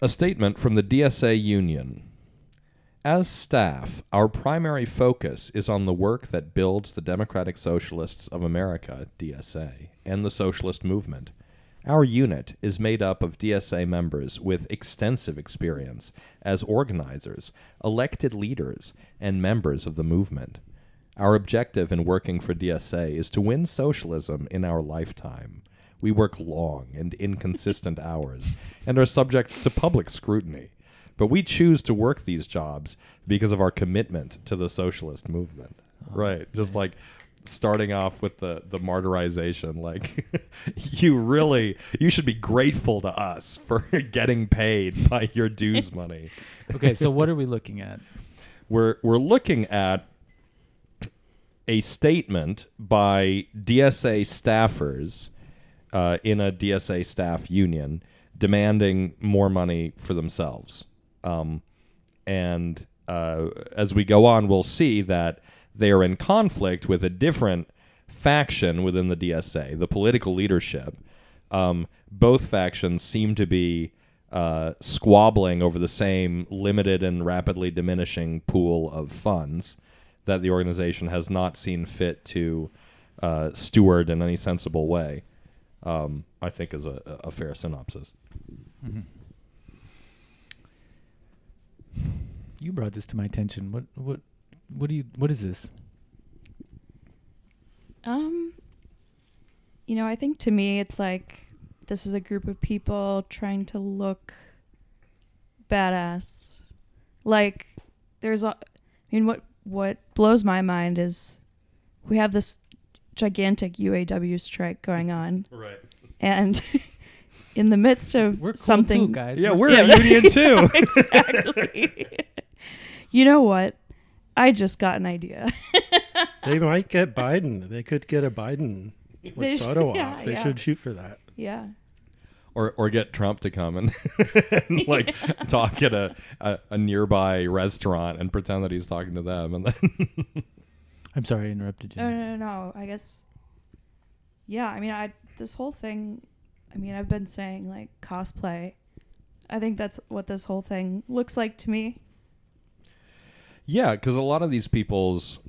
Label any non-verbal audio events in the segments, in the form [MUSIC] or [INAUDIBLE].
A statement from the DSA Union. As staff, our primary focus is on the work that builds the Democratic Socialists of America, DSA, and the socialist movement. Our unit is made up of DSA members with extensive experience as organizers, elected leaders, and members of the movement. Our objective in working for DSA is to win socialism in our lifetime. We work long and inconsistent hours and are subject to public scrutiny. But we choose to work these jobs because of our commitment to the socialist movement. Oh, right. Just like starting off with the the martyrization like [LAUGHS] you really you should be grateful to us for [LAUGHS] getting paid by your dues money. [LAUGHS] Okay, so what are we looking at? We're we're looking at a statement by DSA staffers uh, in a DSA staff union demanding more money for themselves. Um, and uh, as we go on, we'll see that they are in conflict with a different faction within the DSA, the political leadership. Um, both factions seem to be uh, squabbling over the same limited and rapidly diminishing pool of funds that the organization has not seen fit to uh, steward in any sensible way. Um, I think is a, a fair synopsis. You brought this to my attention. What what what do you what is this? Um, you know, I think to me, it's like this is a group of people trying to look badass. Like, there's a, I mean, what what blows my mind is we have this gigantic UAW strike going on, Right. and [LAUGHS] in the midst of We're cool something, too, guys. Yeah, We're- we're Yeah. a union too. [LAUGHS] exactly. you know what? I just got an idea. [LAUGHS] They might get Biden. They could get a Biden They like, should- photo yeah, op. They yeah. should shoot for that. yeah. or or get Trump to come and, and, like talk at a, a a nearby restaurant and pretend that he's talking to them, and then I'm sorry I interrupted you. No, no, no, no. I guess. Yeah, I mean, I this whole thing. I mean, I've been saying like cosplay. I think that's what this whole thing looks like to me. yeah, because a lot of these people's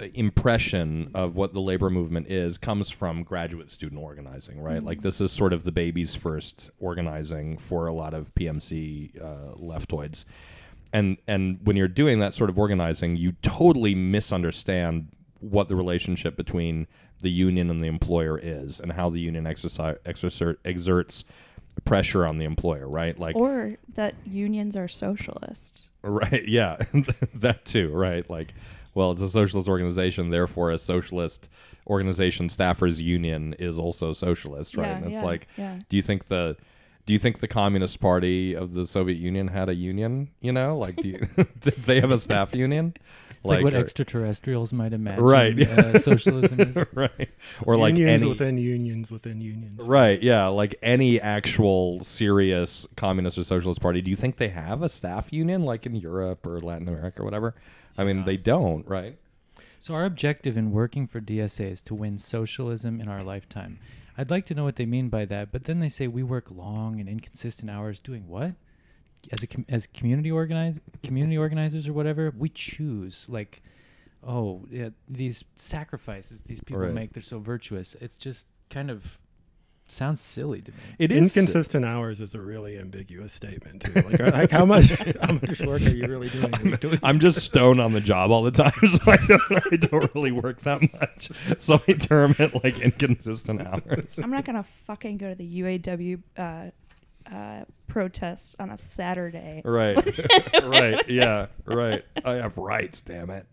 uh, impression of what the labor movement is comes from graduate student organizing, right? Like this is sort of the baby's first organizing for a lot of PMC uh, leftoids. And and when you're doing that sort of organizing, you totally misunderstand what the relationship between the union and the employer is, and how the union exercise exerts pressure on the employer, right? Like Or that unions are socialist. Right. [LAUGHS] Yeah. [LAUGHS] that too. Right. Like, well, it's a socialist organization, therefore, a socialist organization staffers union is also socialist, right? Yeah, and it's yeah, like, yeah. do you think the do you think the Communist Party of the Soviet Union had a union? You know, like, do you, [LAUGHS] did they have a staff union? It's like, what or- extraterrestrials might imagine Right. uh, [LAUGHS] socialism is. [LAUGHS] right? Or like unions any within unions within unions. Right, yeah, like any actual serious communist or socialist party. Do you think they have a staff union like in Europe or Latin America or whatever? I mean, they don't, right? So our objective in working for DSA is to win socialism in our lifetime. I'd like to know what they mean by that, but then they say we work long and inconsistent hours doing what? As a as community organize community organizers or whatever, we choose like oh, yeah, these sacrifices these people Right. make they're so virtuous. It's just kind of sounds silly to me. It is Inconsistent hours is a really ambiguous statement too. Like, are- like how [LAUGHS] much how much work are you really doing? Are you doing I'm just stoned on the job all the time, [LAUGHS] so I don't, I don't really work that much. So I term it like inconsistent hours. I'm not gonna fucking go to the UAW uh, uh, protest on a Saturday. Right, [LAUGHS] right, yeah, right. I have rights, damn it.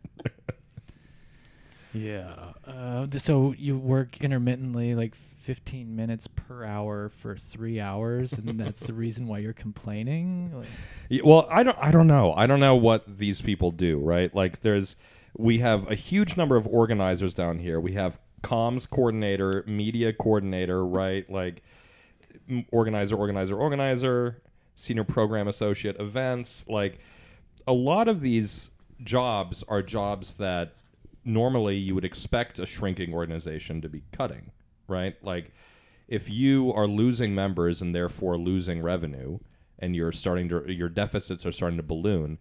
Yeah. Uh, so you work intermittently, like 15 minutes per hour for three hours, and that's the reason why you're complaining. Like, Yeah, well, I don't I don't know. I don't know what these people do, right? Like there's we have a huge number of organizers down here. We have comms coordinator, media coordinator, right? Like m- organizer, organizer, organizer, senior program associate, events, like a lot of these jobs are jobs that normally you would expect a shrinking organization to be cutting, right? Like if you are losing members and therefore losing revenue and you're starting to your deficits are starting to balloon,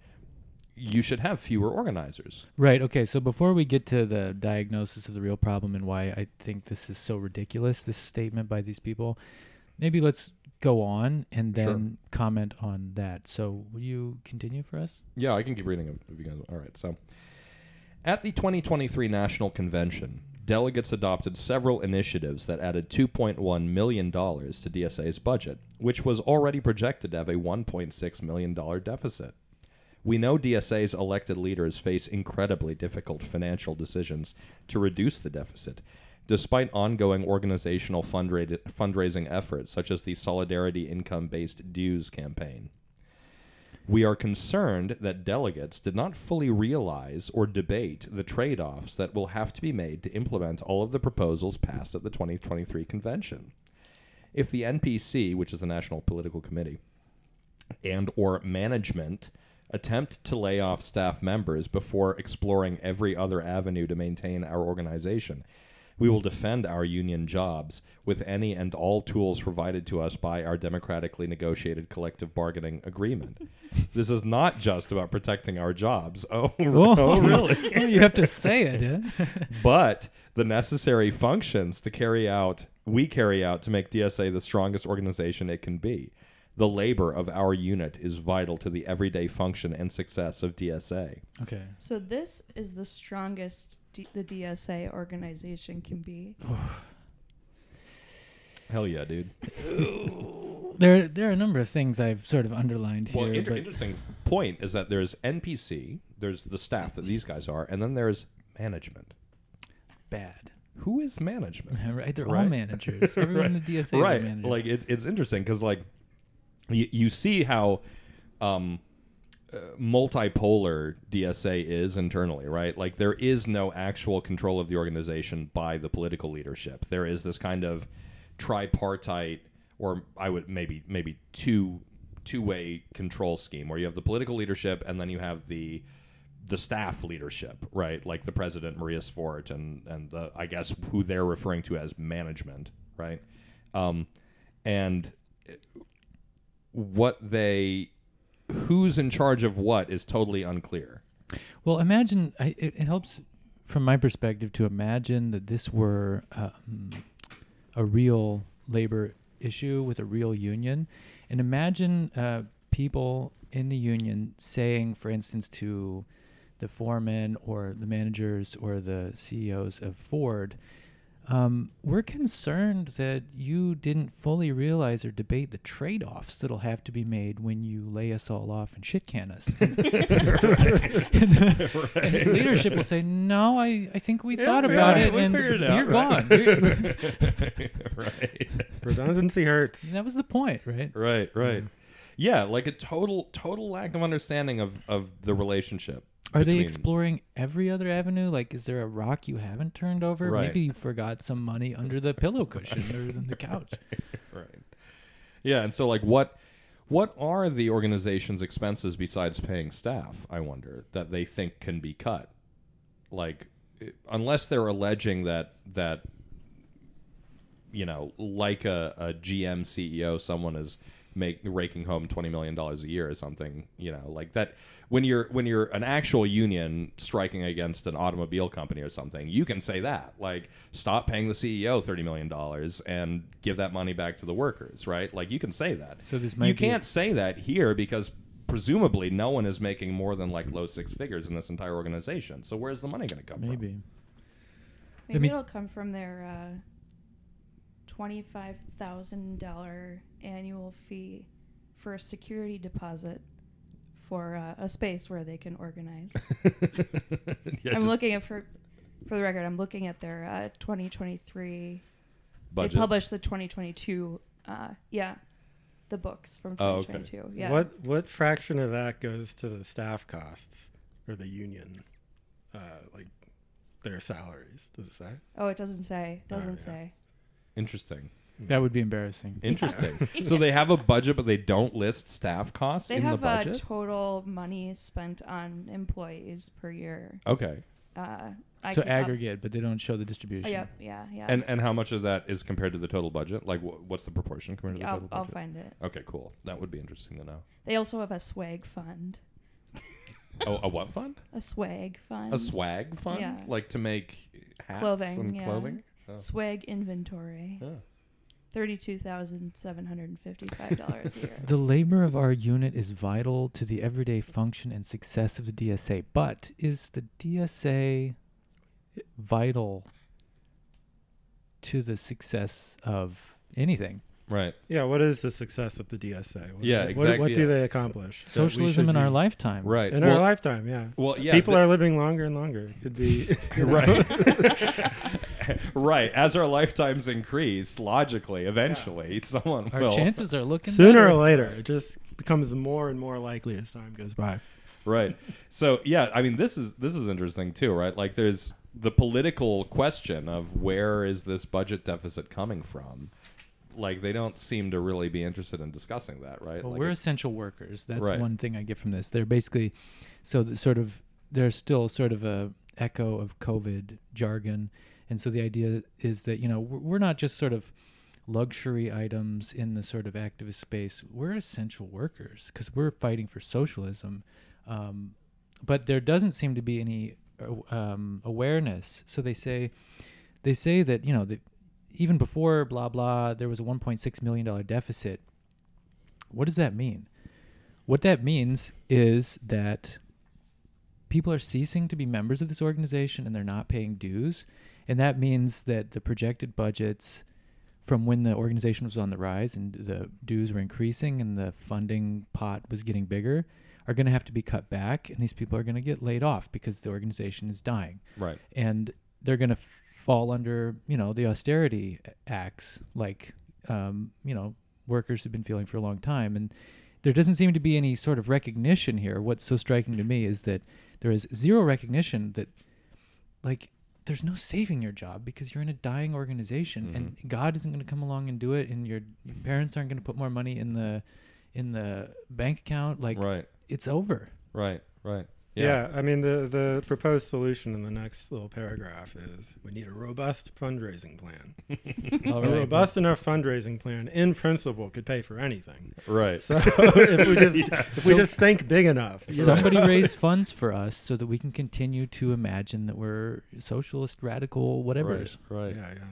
you should have fewer organizers. Right. Okay. So before we get to the diagnosis of the real problem and why I think this is so ridiculous, this statement by these people, maybe let's go on and Sure. then comment on that. So will you continue for us? Yeah, I can keep reading if, if you guys. All right. So, at the 2023 National Convention, delegates adopted several initiatives that added 2.1 million dollars to DSA's budget, which was already projected to have a 1.6 million dollar deficit. We know DSA's elected leaders face incredibly difficult financial decisions to reduce the deficit, despite ongoing organizational fundra- fundraising efforts such as the Solidarity Income Based Dues campaign. We are concerned that delegates did not fully realize or debate the trade offs that will have to be made to implement all of the proposals passed at the 2023 convention. If the NPC, which is the National Political Committee, and or management attempt to lay off staff members before exploring every other avenue to maintain our organization. We will defend our union jobs with any and all tools provided to us by our democratically negotiated collective bargaining agreement. [LAUGHS] this is not just about protecting our jobs. Oh, [LAUGHS] oh, oh really? [LAUGHS] oh, you have to say it. Huh? but the necessary functions to carry out we carry out to make DSA the strongest organization it can be. The labor of our unit is vital to the everyday function and success of DSA. Okay. So this is the strongest D- the DSA organization can be. [SIGHS] Hell yeah, dude. [LAUGHS] There, there are a number of things I've sort of underlined here. Well, inter- but interesting point is that there's NPC, there's the staff that these guys are, and then there's management. bad. Who is management? [LAUGHS] right? They're all Right. managers. [LAUGHS] Everyone in the DSA is a right manager. like it, it's interesting because like you, you see how um multipolar dsa is internally right like there is no actual control of the organization by the political leadership there is this kind of tripartite or i would maybe maybe two two way control scheme where you have the political leadership and then you have the the staff leadership, right? Like the president, Maria Svart, and and the I guess who they're referring to as management, right? Um, and what they, who's in charge of what is totally unclear. Well, imagine I, it, it helps from my perspective to imagine that this were um, a real labor issue with a real union, and imagine uh, people in the union saying, for instance, to the foreman or the managers or the CEOs of Ford. Um, we're concerned that you didn't fully realize or debate the trade-offs that'll have to be made when you lay us all off and shit can us. [LAUGHS] [LAUGHS] And the leadership will say, "No, I, I think we thought about yeah, it, and it out, you're right." gone." [LAUGHS] You're- right, Redundancy hurts. that was the point, right? right, right. Yeah, like a total total lack of understanding of of the relationship. Are they exploring every other avenue? Like, is there a rock you haven't turned over? Right. Maybe you forgot some money under the pillow cushion or than the couch. [LAUGHS] right. Yeah, and so like what what are the organization's expenses besides paying staff, I wonder, that they think can be cut? Like unless they're alleging that that you know, like a, a GM CEO, someone is make raking home twenty million dollars a year or something, you know, like that when you're when you're an actual union striking against an automobile company or something, you can say that. Like, stop paying the CEO thirty million dollars and give that money back to the workers, right? Like you can say that. So this might you be- can't say that here because presumably no one is making more than like low six figures in this entire organization. So where's the money going to come from? Maybe. Maybe mean- it'll come from their uh, twenty-five thousand dollar annual fee for a security deposit for uh, a space where they can organize. [LAUGHS] Yeah, I'm looking at for for the record. I'm looking at their uh, 2023. budget. They published the 2022. Uh, yeah, the books from Oh, okay. 2022. Yeah. What what fraction of that goes to the staff costs or the union, uh, like their salaries? Does it say? Oh, it doesn't say. Doesn't yeah. say. Interesting. That would be embarrassing. [LAUGHS] Interesting. [LAUGHS] So they have a budget, but they don't list staff costs They in the have uh, budget. total money spent on employees per year. okay. Uh, I so can up- aggregate, but they don't show the distribution. Oh, yep, yeah, yeah. And and how much of that is compared to the total budget? Like, wh- what's the proportion compared to the I'll, total I'll budget? find it. Okay, cool. That would be interesting to know. They also have a swag fund. [LAUGHS] Oh, a what fund? A swag fund. A swag fund? Yeah. Like to make hats Clothing, and yeah. clothing? Oh. Swag inventory. Yeah. Thirty-two thousand seven hundred and fifty-five dollars a year. The labor of our unit is vital to the everyday function and success of the DSA. But is the DSA vital to the success of anything? Right. Yeah, what is the success of the DSA? What, Yeah, what- exactly, What, do yeah. they accomplish? Socialism should in our lifetime. Right. In well, our lifetime, yeah. well, yeah. People th- are living longer and longer. It could be [LAUGHS] [LAUGHS] right. [LAUGHS] right. As our lifetimes increase, logically, eventually, someone Our will. chances are looking Sooner better. or later, it just becomes more and more likely as time goes by. right so yeah i mean this is this is interesting too right like there's the political question of where is this budget deficit coming from like they don't seem to really be interested in discussing that right Well, Like we're essential workers. That's Right. one thing I get from this. They're basically so the sort of there's still sort of a echo of COVID jargon, and so the idea is that you know we're, not just sort of luxury items in the sort of activist space. We're essential workers because we're fighting for socialism, um, but there doesn't seem to be any uh, um, awareness. So they say they say that you know that even before blah blah there was a 1.6 million dollar deficit what does that mean? What that means is that people are ceasing to be members of this organization and they're not paying dues. And that means that the projected budgets from when the organization was on the rise and the dues were increasing and the funding pot was getting bigger are going to have to be cut back. And these people are going to get laid off because the organization is dying right and they're going to f- fall under you know the austerity acts like um, you know workers have been feeling for a long time. And there doesn't seem to be any sort of recognition here. What's so striking to me is that there is zero recognition that like there's no saving your job because you're in a dying organization and god isn't going to come along and do it and your, your parents aren't going to put more money in the in the bank account. Like right. it's over. Right right Yeah. I mean the the proposed solution in the next little paragraph is we need a robust fundraising plan. [LAUGHS] All A right. robust enough fundraising plan, in principle, could pay for anything. right So [LAUGHS] if we just if we just think big enough, you know. Somebody [LAUGHS] raise funds for us so that we can continue to imagine that we're socialist, radical, whatever. it right right Yeah, yeah.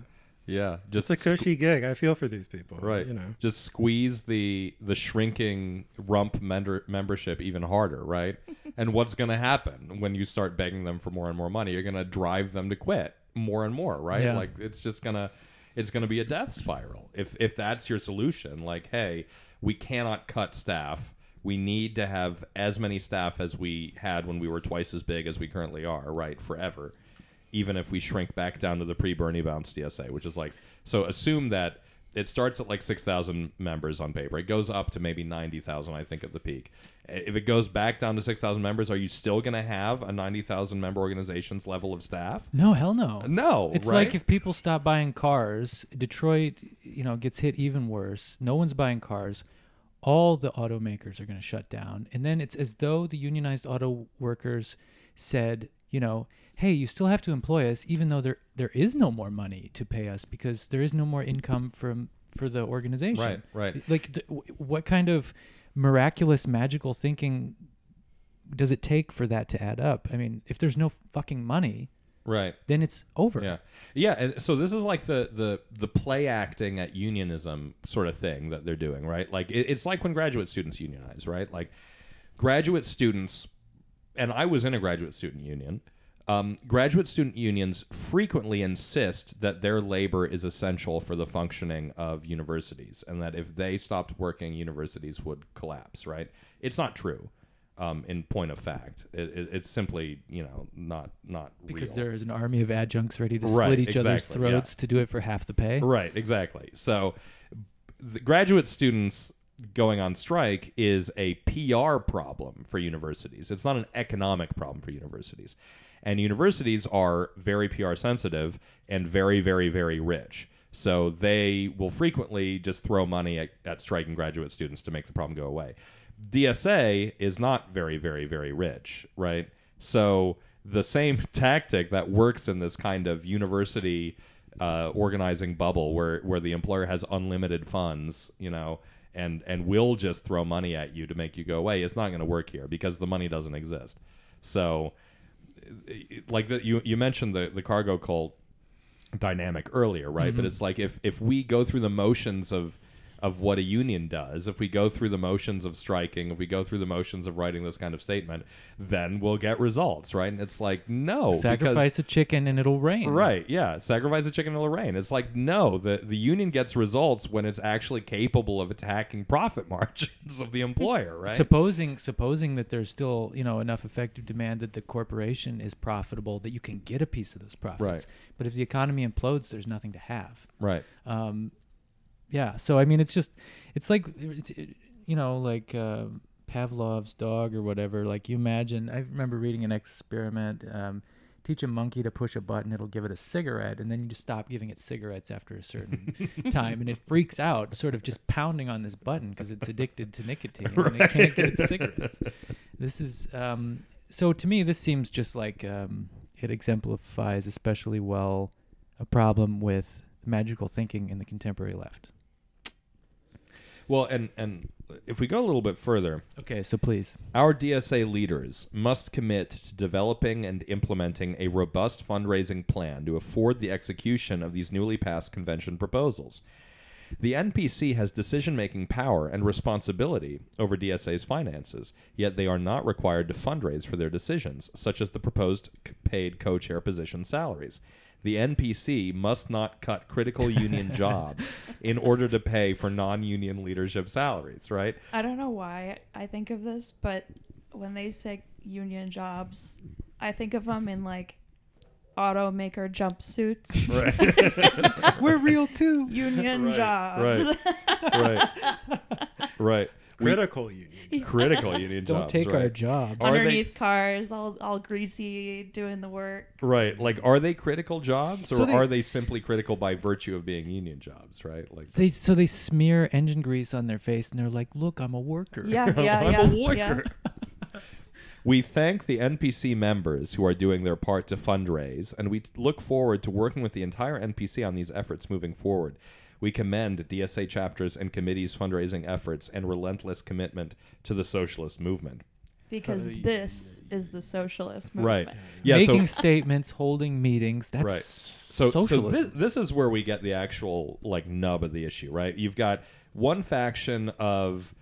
Yeah It's just a squ- cushy gig. I feel for these people. Right. You know. just squeeze the the shrinking rump mender, membership even harder, right? [LAUGHS] and what's going to happen when you start begging them for more and more money? You're going to drive them to quit more and more, right? Yeah. Like it's just going to it's going to be a death spiral. If if that's your solution, like hey, we cannot cut staff. We need to have as many staff as we had when we were twice as big as we currently are, right? Forever even if we shrink back down to the pre-Bernie bounce DSA, which is like so. Assume that it starts at like six thousand members on paper. It goes up to maybe ninety thousand, I think, at the peak. If it goes back down to six thousand members, are you still going to have a ninety thousand member organization's level of staff? No, hell no. No, It's right? like if people stop buying cars, Detroit, you know, gets hit even worse. No one's buying cars. All the automakers are going to shut down. And then it's as though the unionized auto workers said, you know, hey, you still have to employ us even though there there is no more money to pay us because there is no more income from for the organization. Right, right. Like th- w- what kind of miraculous magical thinking does it take for that to add up? I mean, if there's no fucking money, right. then it's over. Yeah, yeah. And so this is like the the the play acting at unionism sort of thing that they're doing, right? Like it, it's like when graduate students unionize, right? Like graduate students, and I was in a graduate student union. Um, graduate student unions frequently insist that their labor is essential for the functioning of universities, and that if they stopped working, universities would collapse. Right? It's not true. Um, in point of fact, it, it, it's simply you know not not Because real. there is an army of adjuncts ready to Right, slit each other's exactly, yeah. throats to do it for half the pay. Right, exactly. So the graduate students going on strike is a PR problem for universities. It's not an economic problem for universities. And universities are very PR sensitive and very, very, very rich. So they will frequently just throw money at, at striking graduate students to make the problem go away. DSA is not very, very, very rich, right? So the same [LAUGHS] tactic that works in this kind of university uh, organizing bubble where where the employer has unlimited funds, you know, and and will just throw money at you to make you go away. It's not going to work here because the money doesn't exist. So, like the, you you mentioned the the cargo cult dynamic earlier, right? But mm-hmm. it's like if if we go through the motions of of what a union does, if we go through the motions of striking, if we go through the motions of writing this kind of statement, then we'll get results, right? And it's like no, because- Sacrifice a chicken and it'll rain. Right, yeah. Sacrifice a chicken and it'll rain. It's like no, the the union gets results when it's actually capable of attacking profit [LAUGHS] margins of the employer, right? Supposing supposing that there's still you know enough effective demand that the corporation is profitable that you can get a piece of those profits. Right. But if the economy implodes, there's nothing to have. right. Um, yeah. So I mean, it's just it's like it's, it, you know like uh, Pavlov's dog or whatever. Like you imagine. I remember reading an experiment. Um, Teach a monkey to push a button, it'll give it a cigarette, and then you just stop giving it cigarettes after a certain [LAUGHS] time, and it freaks out, sort of just pounding on this button because it's addicted to nicotine and it can't get its cigarettes. This is um, so to me. This seems just like um, it exemplifies especially well a problem with magical thinking in the contemporary left. Well, and and if we go a little bit further, Okay, so please. Our DSA leaders must commit to developing and implementing a robust fundraising plan to afford the execution of these newly passed convention proposals. The NPC has decision making power and responsibility over DSA's finances, yet they are not required to fundraise for their decisions, such as the proposed c- paid co chair position salaries. The NPC must not cut critical union [LAUGHS] jobs in order to pay for non union leadership salaries, right? I don't know why I think of this, but when they say union jobs, I think of them in like automaker jumpsuits. [LAUGHS] Right. [LAUGHS] We're real too. Union Right, jobs. right. Right. We- Critical union. [LAUGHS] job. critical union jobs. Don't jobs. take right. our jobs. Are they- Underneath cars, all all greasy, doing the work. Right. Like, are they critical jobs, or So they- are they simply critical by virtue of being union jobs? Right. Like, They so they smear engine grease on their face and they're like, "Look, I'm a worker." Yeah, [LAUGHS] yeah, I'm yeah. a worker. yeah. [LAUGHS] We thank the NPC members who are doing their part to fundraise, and we look forward to working with the entire NPC on these efforts moving forward. We commend DSA chapters and committees' fundraising efforts and relentless commitment to the socialist movement. Because Ay, this is the socialist movement. Right. movement. Yeah. Making so, statements, holding meetings. That's right. So, so this, this is where we get the actual like nub of the issue, right? You've got one faction of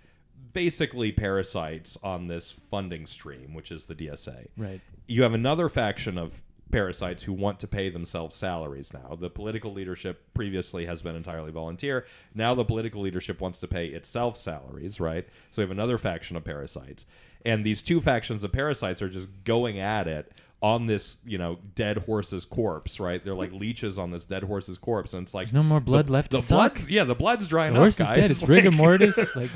basically parasites on this funding stream, which is the DSA. right. you have another faction of parasites who want to pay themselves salaries now. The political leadership previously has been entirely volunteer. Now the political leadership wants to pay itself salaries, right? So we have another faction of parasites. And these two factions of parasites are just going at it on this, you know, dead horse's corpse, right? They're like leeches on this dead horse's corpse and it's like There's no more blood the, left The blood's yeah, the blood's drying up. The horse up, is guys. dead. It's [LAUGHS] rigor mortis. [LAUGHS] Like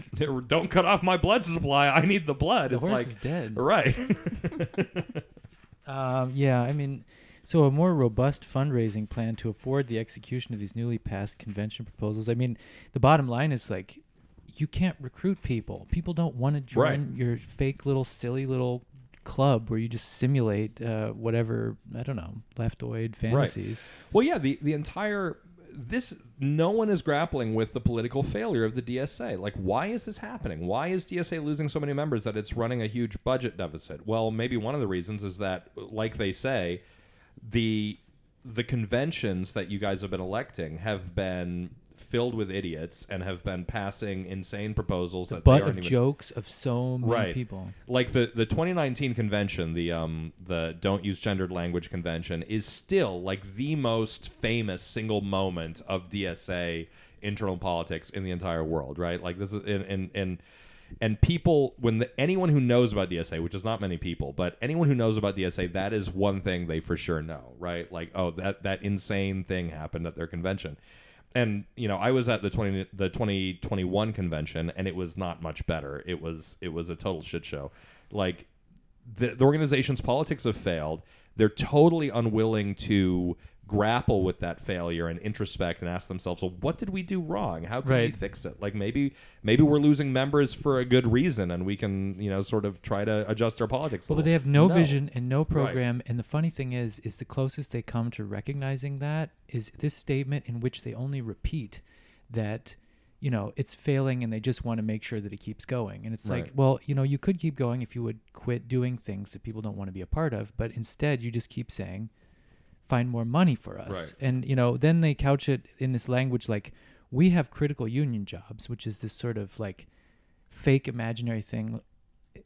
don't cut off my blood supply. I need the blood. the it's horse like is dead. right. [LAUGHS] Um, yeah, I mean, so a more robust fundraising plan to afford the execution of these newly passed convention proposals. I mean, the bottom line is like, you can't recruit people. People don't want to join Right. your fake little silly little club where you just simulate uh, whatever I don't know leftoid fantasies. Well, yeah, the the entire this no one is grappling with the political failure of the DSA. Like, why is this happening? Why is DSA losing so many members that it's running a huge budget deficit? Well, maybe one of the reasons is that, like they say, the the conventions that you guys have been electing have been filled with idiots and have been passing insane proposals The that they butt aren't of even jokes of so many Right. people. like the the 2019 convention the um the don't use gendered language convention is still like the most famous single moment of DSA internal politics in the entire world right like this is and and and, and people when the, anyone who knows about DSA which is not many people but anyone who knows about DSA that is one thing they for sure know right like oh that that insane thing happened at their convention and you know, I was at the twenty the twenty twenty one convention, and it was not much better. It was it was a total shit show. Like the, the organization's politics have failed. They're totally unwilling to grapple with that failure and introspect and ask themselves, well, what did we do wrong? How can we fix it? Like maybe maybe we're losing members for a good reason, and we can you know sort of try to adjust our politics. Well, but they have no, vision and no program. And the funny thing is, is the closest they come to recognizing that is this statement in which they only repeat that, you know, it's failing and they just want to make sure that it keeps going. And it's like, well, you know, you could keep going if you would quit doing things that people don't want to be a part of, but instead you just keep saying, find more money for us. Right. And, you know, then they couch it in this language like, we have critical union jobs, which is this sort of like fake imaginary thing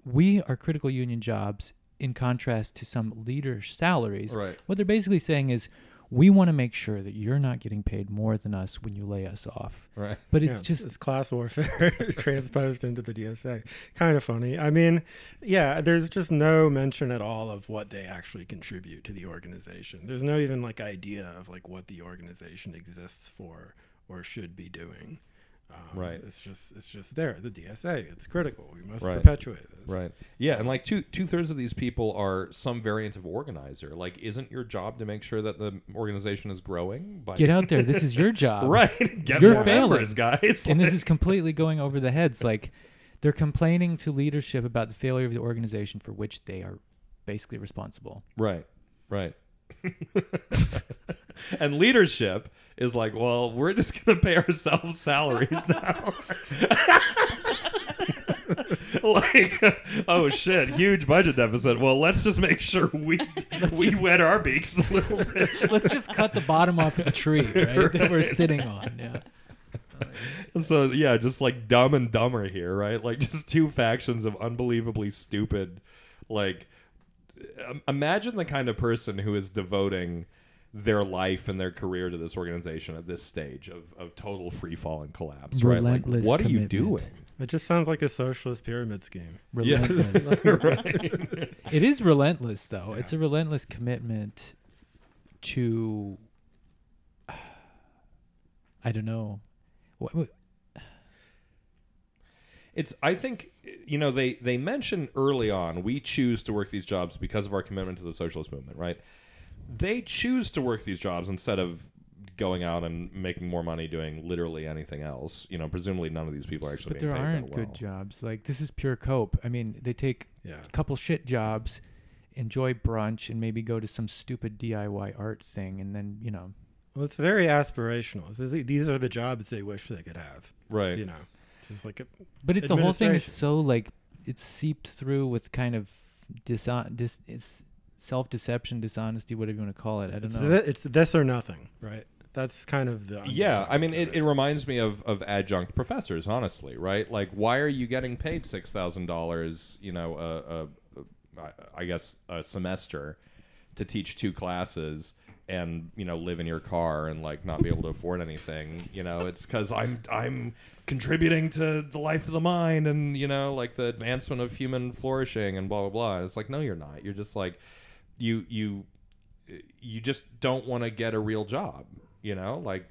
we are critical union jobs in contrast to some leader salaries. Right. What they're basically saying is we want to make sure that you're not getting paid more than us when you lay us off. Right. But Yeah, it's just it's class warfare [LAUGHS] transposed into the DSA. Kind of funny. I mean, yeah, there's just no mention at all of what they actually contribute to the organization. There's no even like idea of like what the organization exists for or should be doing. Um, Right. It's just it's just there. The DSA. It's critical. We must Right. perpetuate this. Right. Yeah, and like two two thirds of these people are some variant of organizer. Like, isn't your job to make sure that the organization is growing? By get out there. This is your [LAUGHS] job. right. Get You're failing. members, guys. And this is [LAUGHS] completely going over the heads. Like they're complaining to leadership about the failure of the organization for which they are basically responsible. Right. Right. [LAUGHS] and leadership is like, well, we're just going to pay ourselves [LAUGHS] salaries now. [LAUGHS] like, oh shit, huge budget deficit. Well, let's just make sure we we wet our beaks a little bit. [LAUGHS] Let's just cut the bottom off of the tree, right? That we're sitting on. Yeah. So yeah, just like dumb and dumber here, right? Like just two factions of unbelievably stupid. Like, um, imagine the kind of person who is devoting their life and their career to this organization at this stage of, of total free fall and collapse, right? Like, Relentless what are you doing? It just sounds like a socialist pyramid scheme. Relentless. [LAUGHS] [LAUGHS] right. [LAUGHS] It is relentless, though. It's a relentless commitment to. [SIGHS] I don't know. What, what, It's. I think you know they they mention early on we choose to work these jobs because of our commitment to the socialist movement, right? They choose to work these jobs instead of going out and making more money doing literally anything else. You know, presumably none of these people are actually. but being there paid aren't that well. good jobs. Like this is pure cope. I mean, they take Yeah. a couple shit jobs, enjoy brunch, and maybe go to some stupid DIY art thing, and then you know. Well, it's very aspirational. These are the jobs they wish they could have. Right. You know, just like a, But it's the whole thing is so like it's seeped through with kind of dishon- dis- it's self-deception, dishonesty, whatever you want to call it. I don't it's, know. thi- it's this or nothing, right? That's kind of the Yeah, I mean, undertones it, it reminds me of, of adjunct professors, honestly, right? Like, why are you getting paid six thousand dollars? You know, a, a, a, I guess a semester to teach two classes and you know live in your car and like not be able to afford anything. You know, it's because I'm I'm contributing to the life of the mind and you know like the advancement of human flourishing and blah blah blah. And it's like, no, you're not. You're just like you you you just don't want to get a real job. You know, like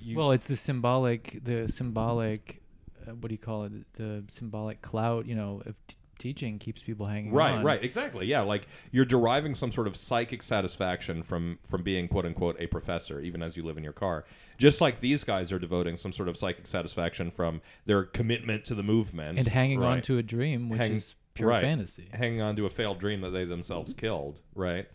you, well, it's the symbolic, the symbolic, uh, what do you call it? The symbolic clout, you know, of t- teaching keeps people hanging right on. right exactly yeah like you're deriving some sort of psychic satisfaction from from being quote unquote a professor even as you live in your car just like these guys are devoting some sort of psychic satisfaction from their commitment to the movement And hanging on to a dream, which Hang- is pure right. fantasy. hanging on to a failed dream that they themselves killed right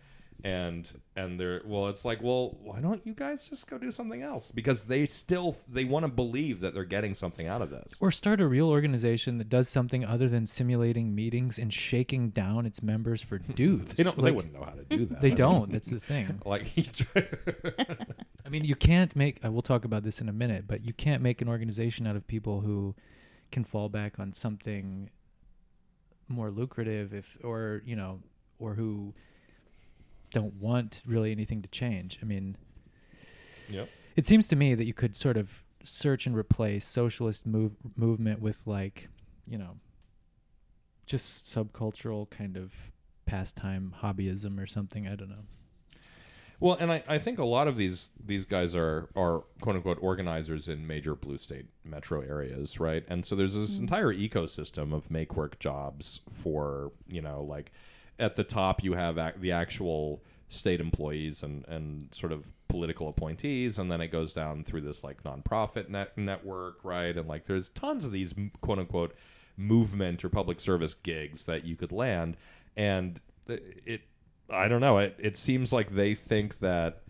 and and they're well it's like well why don't you guys just go do something else because they still they want to believe that they're getting something out of this Or start a real organization that does something other than simulating meetings and shaking down its members for [LAUGHS] dues. they don't they wouldn't know how to do [LAUGHS] that They I don't. That's the thing. [LAUGHS] like I mean, you can't make. Uh, I will talk about this in a minute, but you can't make an organization out of people who can fall back on something more lucrative, if or you know, or who don't want really anything to change. I mean, yep it seems to me that you could sort of search and replace socialist move movement with like, you know, just subcultural kind of pastime hobbyism or something. I don't know. Well, and I, I think a lot of these these guys are are quote unquote organizers in major blue state metro areas, right? And so there's this mm-hmm. entire ecosystem of make work jobs for you know like at the top you have ac- the actual state employees and and sort of political appointees, and then it goes down through this like nonprofit net network, right? And like there's tons of these quote unquote movement or public service gigs that you could land, and it I don't know it it seems like they think that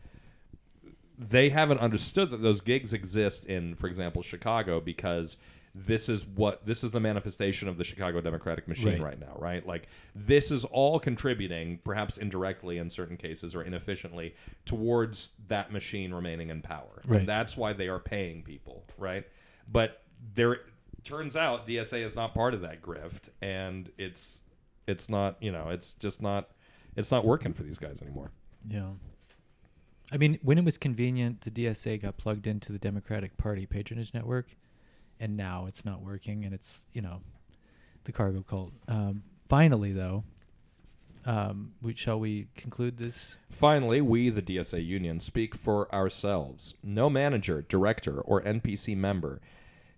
they haven't understood that those gigs exist in, for example, Chicago because this is what this is the manifestation of the Chicago Democratic machine Right. right, now, right? Like this is all contributing, perhaps indirectly in certain cases or inefficiently, towards that machine remaining in power. Right. And that's why they are paying people, right? But there turns out DSA is not part of that grift and it's it's not, you know, it's just not it's not working for these guys anymore. Yeah. I mean, when it was convenient, the DSA got plugged into the Democratic Party patronage network, and now it's not working, and it's you know, the cargo cult. Um, finally, though, um, we, shall we conclude this? Finally, we, the DSA Union, speak for ourselves. No manager, director, or NPC member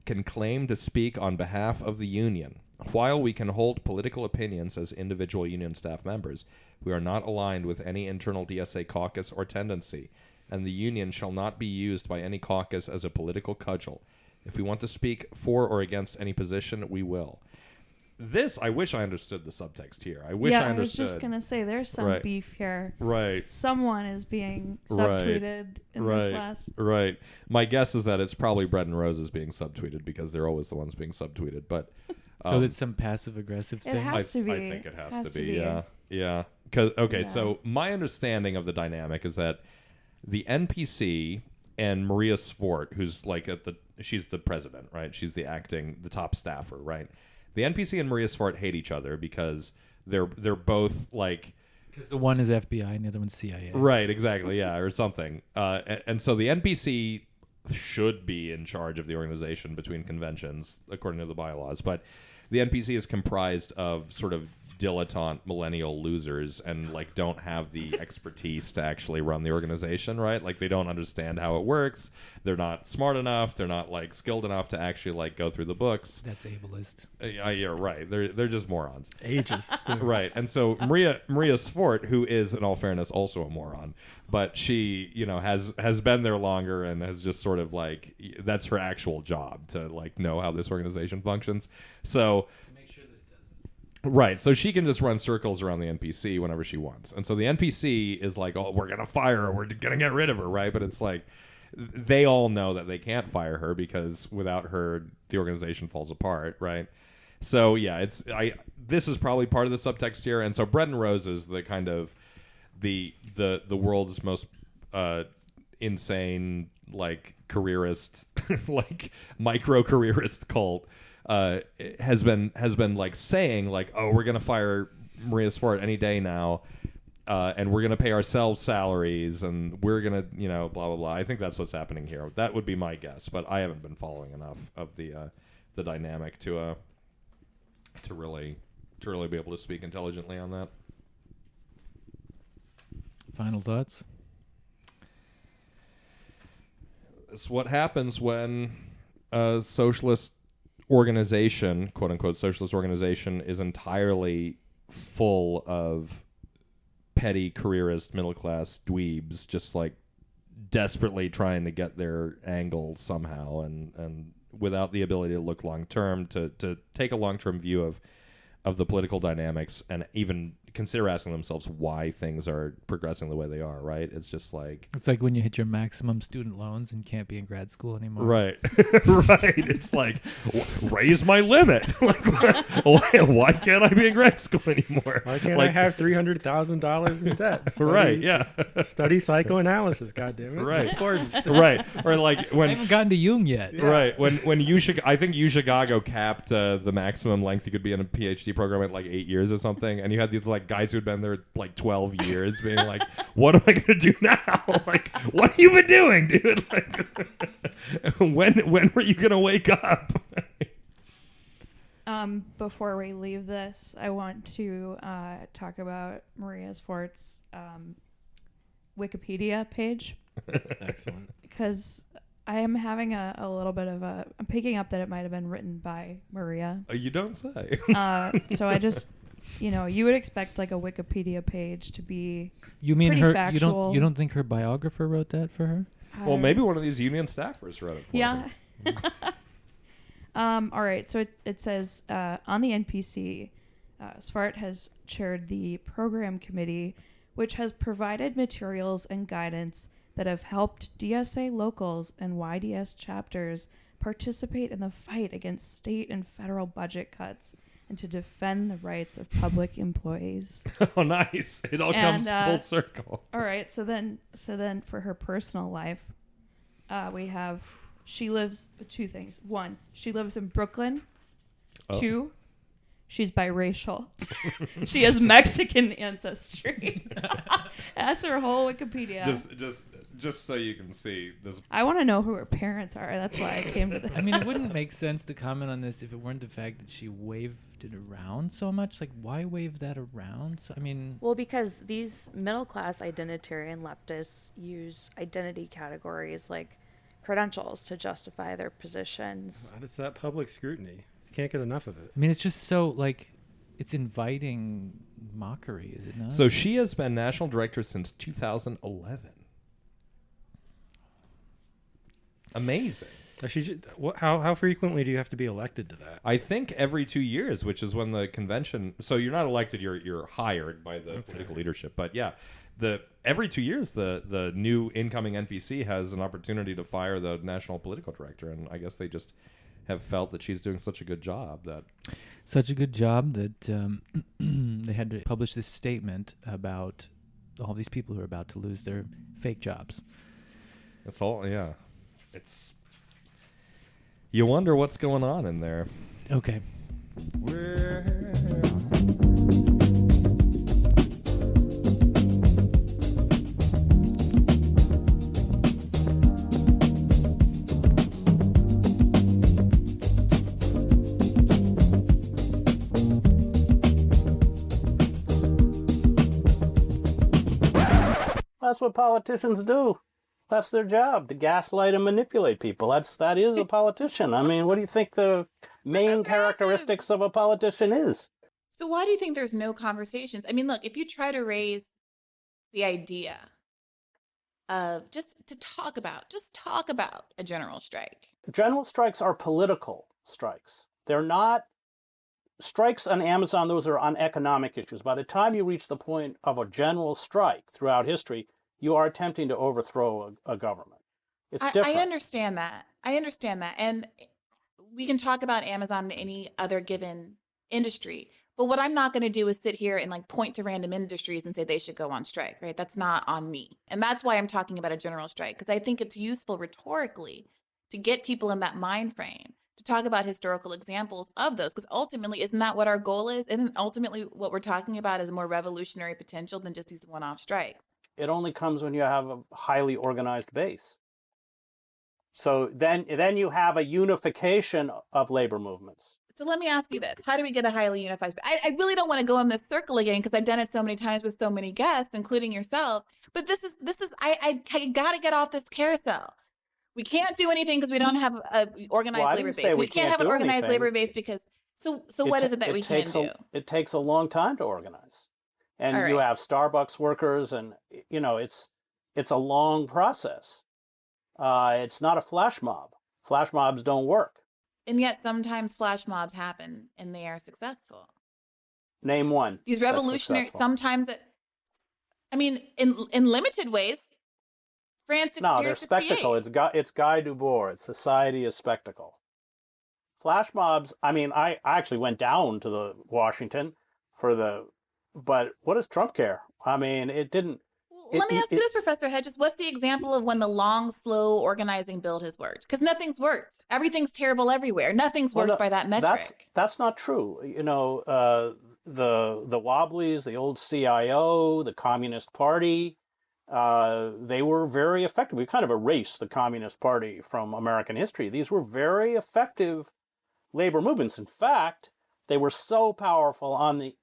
can claim to speak on behalf of the union. While we can hold political opinions as individual union staff members, we are not aligned with any internal DSA caucus or tendency, and the union shall not be used by any caucus as a political cudgel. If we want to speak for or against any position, we will. This, I wish I understood the subtext here. I wish yeah, I understood. I was just gonna say there's some Right. beef here. right. Someone is being Right. subtweeted in Right. this last. Right. My guess is that it's probably Bread and Roses being subtweeted because they're always the ones being subtweeted. But so um, it's some passive aggressive It thing. has I, to be. I think it has, Has to, to be, be. Yeah. Yeah. Cause okay, Yeah. so my understanding of the dynamic is that the NPC and Maria Svart, who's like at the she's the president, right? She's the acting the top staffer, right? The NPC and Maria Svart hate each other because they're they're both like Because the one is FBI and the other one's CIA. Right, exactly, yeah, or something. Uh, and, and so the NPC should be in charge of the organization between conventions, according to the bylaws. But the NPC is comprised of sort of dilettante millennial losers and like don't have the expertise to actually run the organization right? Like they don't understand how it works. They're not smart enough. They're not like skilled enough to actually like go through the books. That's ableist. uh, yeah you're right. They're they're just morons. Ageist. too. [LAUGHS] right. And so maria maria Svart, who is in all fairness also a moron but she you know has has been there longer and has just sort of like that's her actual job to like know how this organization functions. So Right, so she can just run circles around the NPC whenever she wants, and so the NPC is like, "Oh, we're gonna fire her. We're gonna get rid of her." Right, but it's like they all know that they can't fire her because without her, the organization falls apart. Right, so yeah, it's I. This is probably part of the subtext here, and so Bread and Roses, the kind of the the the world's most uh, insane like careerist [LAUGHS] like micro careerist cult uh, has been has been like saying like oh we're gonna fire Maria Svart any day now uh, and we're gonna pay ourselves salaries and we're gonna you know blah blah blah. I think that's what's happening here. That would be my guess but I haven't been following enough of the uh, the dynamic to uh to really to really be able to speak intelligently on that. Final thoughts? it's what happens when a socialist organization, quote unquote socialist organization, is entirely full of petty careerist middle class dweebs, just like desperately trying to get their angle somehow, and and without the ability to look long term, to to take a long term view of of the political dynamics, and even consider asking themselves why things are progressing the way they are. Right? It's just like It's like when you hit your maximum student loans and can't be in grad school anymore. Right, [LAUGHS] right. It's like raise my limit. [LAUGHS] like, why, why can't I be in grad school anymore? Why can't I have three hundred thousand dollars in debt? [LAUGHS] Study- right? Yeah, Study psychoanalysis. God damn it. Right. It's important. right. Or like when I haven't gotten to Jung yet. Right when when U Chi- I think U Chicago capped uh, the maximum length you could be in a PhD program at like eight years or something, and you had these like guys who had been there like twelve years, being like, [LAUGHS] "What am I gonna do now? [LAUGHS] like, what have you been doing, dude? [LAUGHS] Like, when when were you gonna wake up?" Um, before we leave this, I want to uh, talk about Maria Svart's um, Wikipedia page Excellent. because I am having a, a little bit of a. I'm picking up that it might have been written by Maria. Uh, You don't say. Uh, so I just you know, you would expect like a Wikipedia page to be. You mean Pretty her? You don't. You don't think her biographer wrote that for her? Well, uh, maybe one of these union staffers wrote it for Yeah. her. [LAUGHS] um, all right. So it, it says uh, on the NPC, uh, Svart has chaired the program committee, which has provided materials and guidance that have helped DSA locals and YDS chapters participate in the fight against state and federal budget cuts and to defend the rights of public employees. [LAUGHS] oh, nice! It all And, comes uh, full circle. All right, so then so then for her personal life, uh, we have she lives two things. One, she lives in Brooklyn. Oh. Two, she's biracial. [LAUGHS] [LAUGHS] she has Mexican ancestry. That's her whole Wikipedia. Just, just, just so you can see this. I want to know who her parents are. That's why I came to this. I mean, it wouldn't make sense to comment on this if it weren't the fact that she waved it around so much. Like, why wave that around? So, I mean, Well, because these middle class identitarian leftists use identity categories like credentials to justify their positions. It's that public scrutiny. Can't get enough of it. I mean, it's just so like, it's inviting mockery, is it not? So she has been national director since 2011. Amazing. She, ju- what, how how frequently do you have to be elected to that? I think every two years, which is when the convention. So you're not elected; you're you're hired by the political leadership. But yeah, the every two years, the the new incoming NPC has an opportunity to fire the national political director, and I guess they just have felt that she's doing such a good job that such a good job that um, [CLEARS THROAT] they had to publish this statement about all these people who are about to lose their fake jobs. it's all yeah, it's. You wonder what's going on in there. Okay. That's what politicians do. That's their job to gaslight and manipulate people. That's that is a politician. I mean, what do you think the main characteristics of a politician is? So why do you think there's no conversations? I mean, look, if you try to raise the idea of just to talk about, just talk about a general strike. General strikes are political strikes. They're not strikes on Amazon, those are on economic issues. By the time you reach the point of a general strike throughout history, you are attempting to overthrow a, a government. It's I, different. I understand that. I understand that. And we can talk about Amazon and any other given industry. But what I'm not going to do is sit here and like point to random industries and say they should go on strike, right? That's not on me. And that's why I'm talking about a general strike because I think it's useful rhetorically to get people in that mind frame to talk about historical examples of those because ultimately isn't that what our goal is? Isn't ultimately what we're talking about is more revolutionary potential than just these one-off strikes? It only comes when you have a highly organized base. So then, then you have a unification of labor movements. So let me ask you this: How do we get a highly unified? I, I really don't want to go on this circle again because I've done it so many times with so many guests, including yourselves. But this is this is I I, I got to get off this carousel. We can't do anything because we don't have a organized Well, labor base. We, we can't, can't have an organized anything. labor base because so so what ta- is it that we can't do? A, it takes a long time to organize, and All you have Starbucks workers, and you know it's it's a long process. Uh, it's not a flash mob. Flash mobs don't work. and yet sometimes flash mobs happen and they are successful. Name one. These revolutionary sometimes it. I mean, in in limited ways. France No, they're spectacle. It's Guy, it's Guy Debord. It's society is spectacle. Flash mobs. I mean, I, I actually went down to the Washington for the, but what does Trump care? I mean, it didn't. Well, It- Let me it- ask you this, Professor Hedges. What's the example of when the long, slow organizing build has worked? Because nothing's worked. Everything's terrible everywhere. Nothing's Well, worked no, by that metric. That's that's not true. You know, uh, the the Wobblies, the old CIO, the Communist Party, uh, they were very effective. We kind of erased the Communist Party from American history. These were very effective labor movements. In fact, they were so powerful on the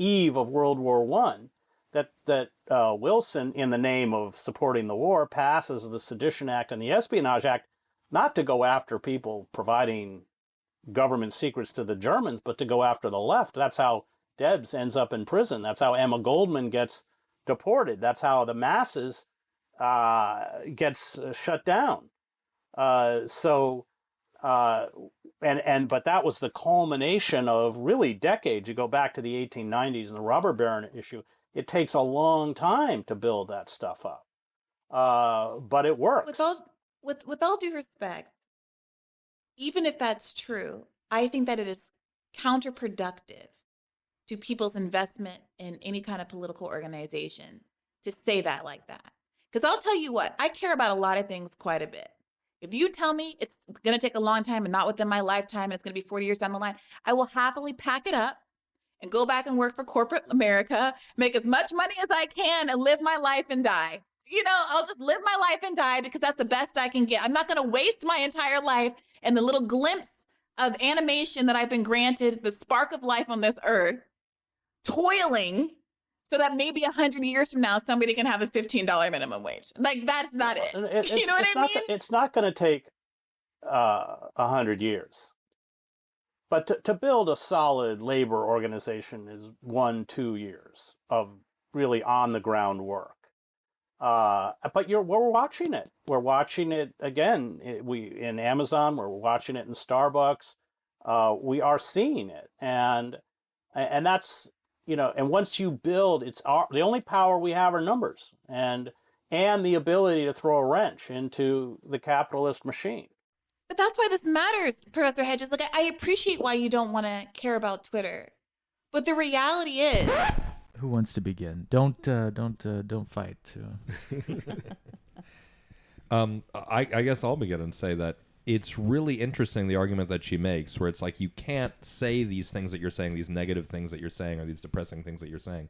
eve of World War One that that uh, Wilson, in the name of supporting the war, passes the Sedition Act and the Espionage Act, not to go after people providing government secrets to the Germans, but to go after the left. That's how Debs ends up in prison. That's how Emma Goldman gets deported. That's how the masses uh, gets uh, shut down. Uh, so, uh, and and but that was the culmination of really decades. You go back to the 1890s and the robber baron issue. It takes a long time to build that stuff up, uh, but it works. With all with with all due respect, even if that's true, I think that it is counterproductive to people's investment in any kind of political organization to say that like that. Because I'll tell you what, I care about a lot of things quite a bit. If you tell me it's going to take a long time and not within my lifetime and it's going to be 40 years down the line, I will happily pack it up and go back and work for corporate America, make as much money as I can and live my life and die. You know, I'll just live my life and die because that's the best I can get. I'm not going to waste my entire life and the little glimpse of animation that I've been granted, the spark of life on this earth, toiling so that maybe a hundred years from now somebody can have a fifteen dollar minimum wage. Like that's not it. [LAUGHS] It- you know what I not, mean? It's not going to take uh, a hundred years, but to, to build a solid labor organization is one two years of really on the ground work. Uh, but you're we're watching it. We're watching it again. It, we in Amazon. We're watching it in Starbucks. Uh, we are seeing it, and and that's you know. And once you build, it's our, the only power we have are numbers, and and the ability to throw a wrench into the capitalist machine. But that's why this matters, Professor Hedges. Like I, I appreciate why you don't want to care about Twitter, but the reality is, Who wants to begin? Don't uh, don't uh, don't fight. Uh, [LAUGHS] Um, I, I guess I'll begin and say that it's really interesting the argument that she makes, where it's like you can't say these things that you're saying, these negative things that you're saying, or these depressing things that you're saying,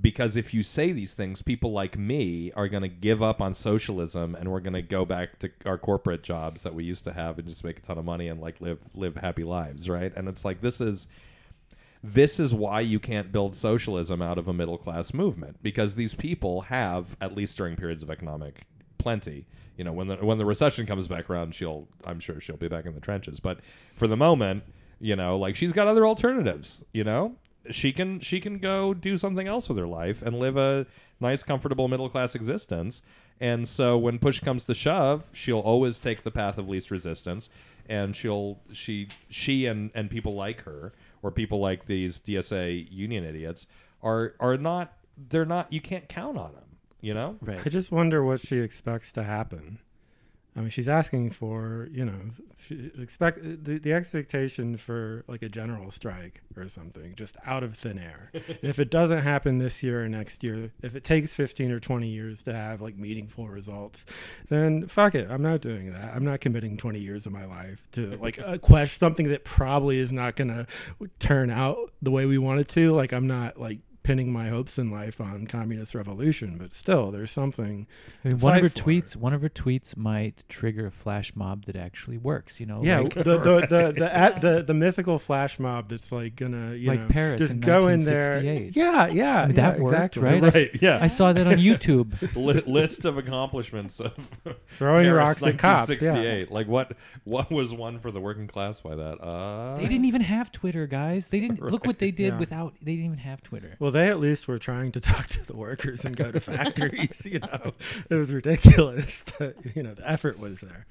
because if you say these things, people like me are going to give up on socialism, and we're going to go back to our corporate jobs that we used to have and just make a ton of money and like live live happy lives, right? And it's like this is this is why you can't build socialism out of a middle class movement because these people have at least during periods of economic plenty. You know when the when the recession comes back around she'll i'm sure she'll be back in the trenches. But for the moment you know like she's got other alternatives you know? She can she can go do something else with her life and live a nice comfortable middle class existence. And so when push comes to shove she'll always take the path of least resistance. And she'll she she and and people like her or people like these DSA union idiots are are not they're not you can't count on them you know right. I just wonder what she expects to happen. I mean, she's asking for, you know, she expect the, the expectation for like a general strike or something, just out of thin air. [LAUGHS] and if it doesn't happen this year or next year, if it takes 15 or 20 years to have like meaningful results, then fuck it. I'm not doing that. I'm not committing 20 years of my life to like uh, question something that probably is not going to turn out the way we want it to. Like, I'm not like pinning my hopes in life on communist revolution, but still, there's something. I mean, one of her for. tweets, one of her tweets might trigger a flash mob that actually works. You know, Yeah, like, the, the, [LAUGHS] the, the, at the the mythical flash mob that's like gonna you Like know Paris just in go in there. Yeah, yeah, I mean, yeah, that worked, exactly. right? I s- right yeah I saw that on YouTube. [LAUGHS] Li- list of accomplishments of [LAUGHS] Throwing Paris rocks at cops. Yeah. Like what? What was one for the working class by that? Uh, They didn't even have Twitter, guys. They didn't look what they did Yeah. without. They didn't even have Twitter. Well, they at least were trying to [LAUGHS] talk to the workers and go to factories. you know, it was ridiculous, [LAUGHS] but you know the effort was there.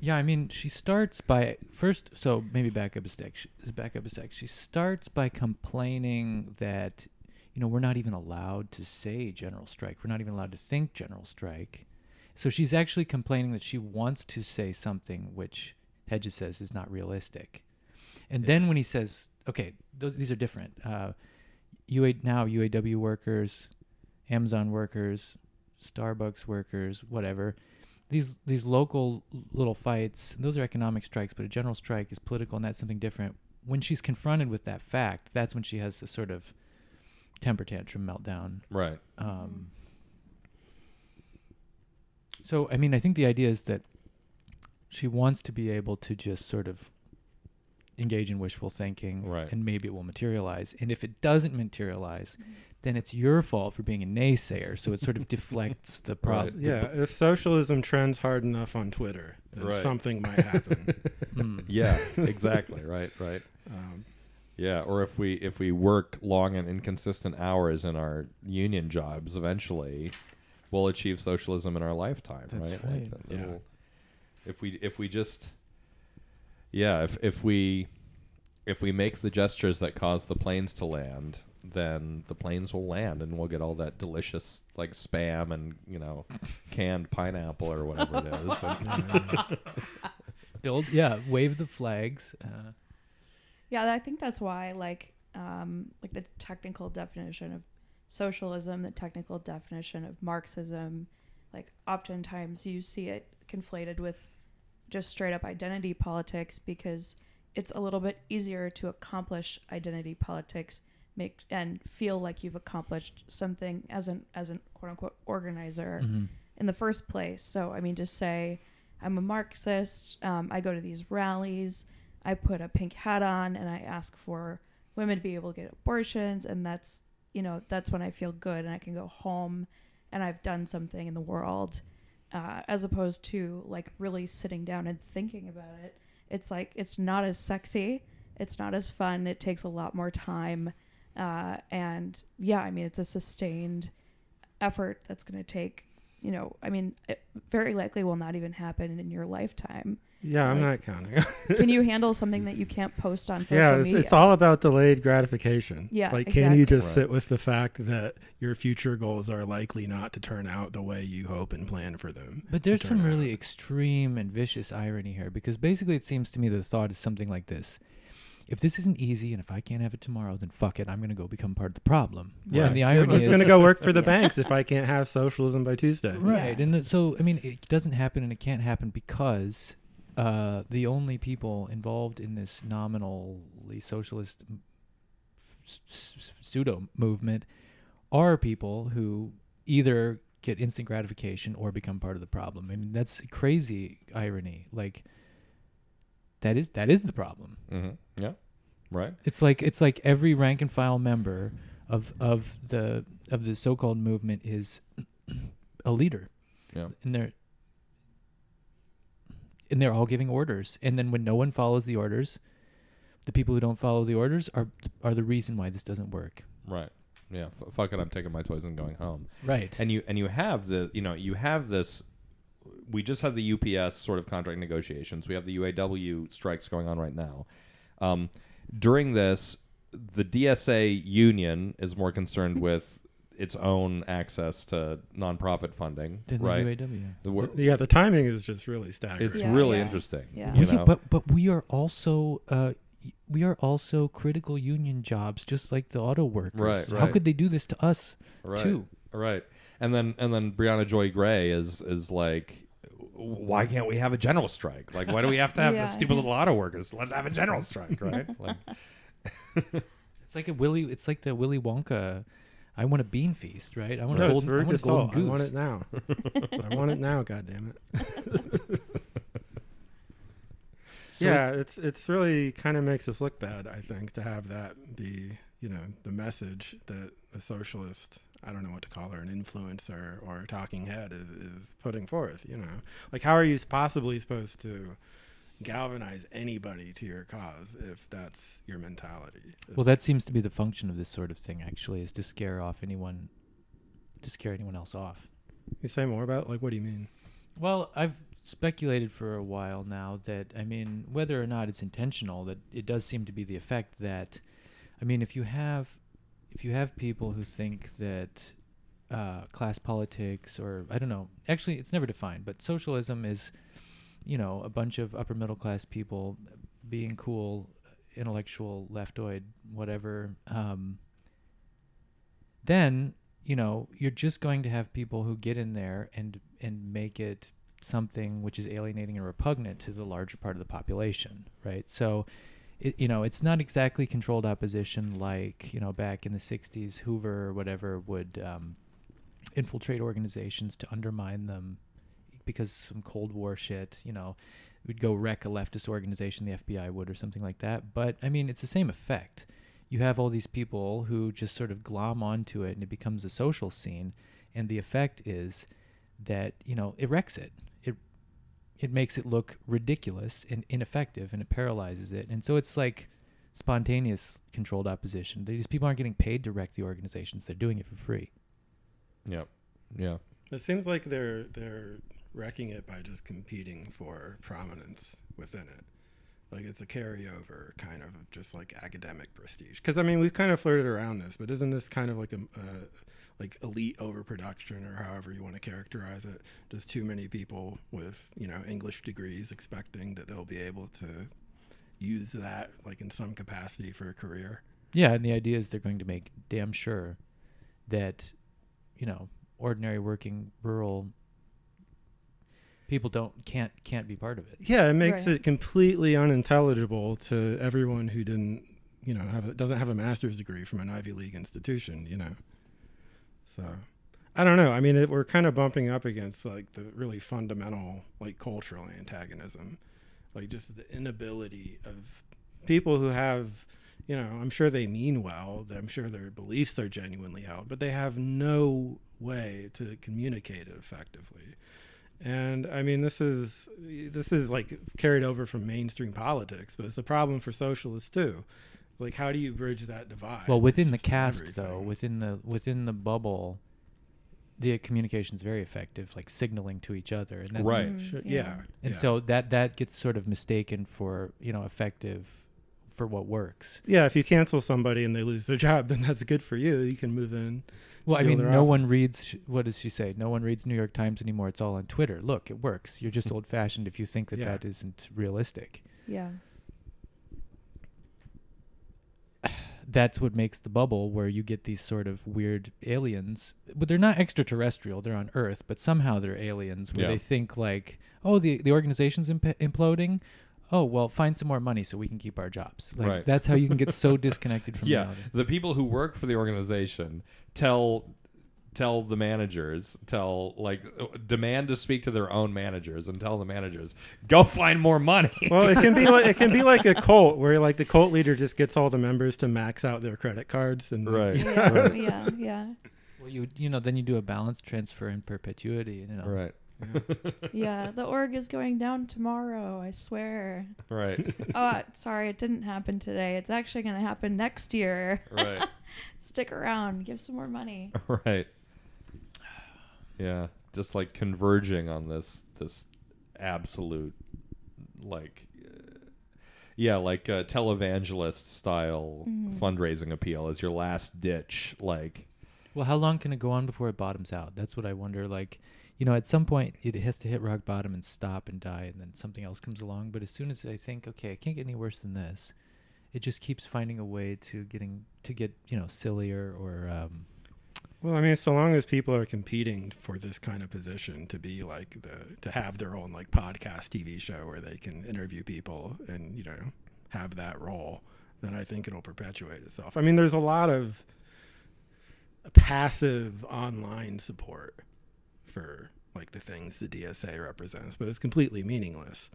Yeah, I mean, she starts by first. So maybe back up a sec. She, back up a sec. She starts by complaining that you know we're not even allowed to say general strike. We're not even allowed to think general strike. So she's actually complaining that she wants to say something which Hedges says is not realistic. And then when he says, "Okay, those, these are different," uh, UA now UAW workers, Amazon workers, Starbucks workers, whatever. These these local little fights, those are economic strikes, but a general strike is political, and that's something different. When she's confronted with that fact, that's when she has a sort of temper tantrum meltdown. right. Um, so, I mean, I think the idea is that she wants to be able to just sort of engage in wishful thinking, Right. and maybe it will materialize. And if it doesn't materialize, then it's your fault for being a naysayer. So it sort of [LAUGHS] deflects the problem. Yeah, if socialism trends hard enough on Twitter, then Right. something might happen. Mm. [LAUGHS] Yeah, exactly. right, right. [LAUGHS] um, Yeah, or if we if we work long and inconsistent hours in our union jobs, eventually we'll achieve socialism in our lifetime, That's right? right. that Yeah. little- If we if we just yeah, if if we if we make the gestures that cause the planes to land, then the planes will land and we'll get all that delicious like spam and, you know, [LAUGHS] canned pineapple or whatever it is. And- [LAUGHS] Build, yeah, wave the flags. Uh, Yeah, I think that's why like um like the technical definition of socialism, the technical definition of Marxism, like oftentimes you see it conflated with just straight up identity politics because it's a little bit easier to accomplish identity politics make and feel like you've accomplished something as an as an quote unquote organizer mhm. in the first place. So, I mean, to say I'm a Marxist, um, I go to these rallies, I put a pink hat on, and I ask for women to be able to get abortions, and that's, you know, that's when I feel good and I can go home and I've done something in the world, uh, as opposed to like really sitting down and thinking about it. It's like, it's not as sexy, it's not as fun, it takes a lot more time. Uh, and yeah, I mean, it's a sustained effort that's going to take you know i mean it very likely will not even happen in your lifetime Yeah, I'm Like- not counting. can you [LAUGHS] handle something that you can't post on social yeah, it's, media it's all about delayed gratification. Yeah, like can you just Right. sit with the fact that your future goals are likely not to turn out the way you hope and plan for them? But there's turn some really extreme and vicious irony here because basically it seems to me the thought is something like this. If this isn't easy and if I can't have it tomorrow, then fuck it. I'm going to go become part of the problem. Yeah, And the Yeah, irony I'm is just gonna go work for the [LAUGHS] Yeah. banks if I can't have socialism by Tuesday. Right. Yeah. And the, so, I mean, it doesn't happen and it can't happen because uh, the only people involved in this nominally socialist m- s- s- pseudo movement are people who either get instant gratification or become part of the problem. I mean, that's crazy irony. Like, that is that is the problem. Mhm. Yeah. Right? It's like it's like every rank and file member of of the of the so-called movement is [CLEARS THROAT] a leader. Yeah. And they're and they're all giving orders. And then when no one follows the orders, the people who don't follow the orders are are the reason why this doesn't work. Right. Yeah. F- fuck it. I'm taking my toys and going home. Right. And you and you have the you know you have this. We just have the UPS sort of contract negotiations. We have the UAW strikes going on right now. Um, during this, the DSA union is more concerned with its own access to nonprofit funding, Then the right? UAW. The wor- Yeah, the timing is just really staggering. it's Yeah, really yeah. interesting. Yeah. You Well, know? but but we are also uh, we are also critical union jobs, just like the auto workers. Right, right. How could they do this to us right. too? Right. And then and then Briahna Joy Gray is is like why can't we have a general strike? Like why do we have to have Yeah. the stupid little auto workers? Let's have a general strike, right? [LAUGHS] Like It's like a Willy. It's like the Willy Wonka. I want a bean feast, right? I want no, a golden. I want a golden Salt. I want it now. [LAUGHS] I want it now. God damn it. [LAUGHS] So yeah, it's it's really kind of makes us look bad. I think to have that be you know the message that a socialist I don't know what to call her an influencer or a talking head is, is putting forth. You know, like how are you possibly supposed to galvanize anybody to your cause if that's your mentality? Well, that seems to be the function of this sort of thing. Actually, is to scare off anyone, to scare anyone else off. you say more about like what do you mean? Well, I've speculated for a while now that I mean, whether or not it's intentional, that it does seem to be the effect that, I mean, if you have, if you have people who think that uh, class politics or I don't know, actually, it's never defined, but socialism is, you know, a bunch of upper middle class people being cool, intellectual, leftoid, whatever. Um, then you know you're just going to have people who get in there and and make it something which is alienating and repugnant to the larger part of the population right so it, you know it's not exactly controlled opposition like you know back in the 60s hoover or whatever would um, infiltrate organizations to undermine them because some cold war shit you know would go wreck a leftist organization the fbi would or something like that but i mean it's the same effect you have all these people who just sort of glom onto it and it becomes a social scene and the effect is that you know it wrecks it it it makes it look ridiculous and ineffective and it paralyzes it and so it's like spontaneous controlled opposition. These people aren't getting paid to wreck the organizations; they're doing it for free. Yep. Yeah. It seems like they're they're wrecking it by just competing for prominence within it. Like it's a carryover kind of just like academic prestige. Because I mean, we've kind of flirted around this, but isn't this kind of like a like elite overproduction or however you want to characterize it? Just too many people with you know English degrees expecting that they'll be able to use that like in some capacity for a career. Yeah, and the idea is they're going to make damn sure that, you know, ordinary working rural people don't can't can't be part of it. Yeah, it makes Right. it completely unintelligible to everyone who didn't, you know, have a, doesn't have a master's degree from an Ivy League institution, you know. So, I don't know. I mean, it, we're kind of bumping up against like the really fundamental like cultural antagonism, like just the inability of people who have, you know, I'm sure they mean well. I'm sure their beliefs are genuinely held, but they have no way to communicate it effectively and i mean this is this is like carried over from mainstream politics but it's a problem for socialists too like how do you bridge that divide Well, within the It's just cast though, within the within the bubble, the communication is very effective, like signaling to each other, and that's Right. Mm, Sure, yeah. yeah And yeah. so that that gets sort of mistaken for you know effective for what works. yeah if you cancel somebody and they lose their [LAUGHS] job then that's good for you you can move in Well, I mean, their no one reads. What does she say? No one reads New York Times anymore. It's all on Twitter. Look, it works. You're just hmm. old fashioned if you think that Yeah. that isn't realistic. Yeah. [SIGHS] That's what makes the bubble where you get these sort of weird aliens, but they're not extraterrestrial. They're on Earth, but somehow they're aliens. Where Yeah. they think like, oh, the the organization's imp- imploding. Oh well, find some more money so we can keep our jobs. Like Right. that's how you can get so [LAUGHS] disconnected from yeah. reality. The people who work for the organization tell tell the managers, tell like uh, demand to speak to their own managers and tell the managers, go find more money. well it can be like it can be like a [LAUGHS] cult where like the cult leader just gets all the members to max out their credit cards and Right. Yeah. [LAUGHS] yeah. Yeah. Well, you you know then you do a balance transfer in perpetuity. You know, right. Yeah. The org is going down tomorrow. I swear. Right. [LAUGHS] Oh, sorry, it didn't happen today. It's actually going to happen next year. right. [LAUGHS] Stick around. Give some more money. [LAUGHS] Right. Yeah, just like converging on this this absolute like uh, yeah, like uh, televangelist style Mhm. fundraising appeal as your last ditch like Well, how long can it go on before it bottoms out? That's what I wonder. Like, you know, at some point it has to hit rock bottom and stop and die, and then something else comes along. But as soon as I think, okay, it can't get any worse than this, it just keeps finding a way to getting to get you know sillier or um, Well, I mean, so long as people are competing for this kind of position to be like the to have their own like podcast TV show where they can interview people and you know have that role, then I think it'll perpetuate itself. I mean, there's a lot of passive online support for like the things the DSA represents, but it's completely meaningless.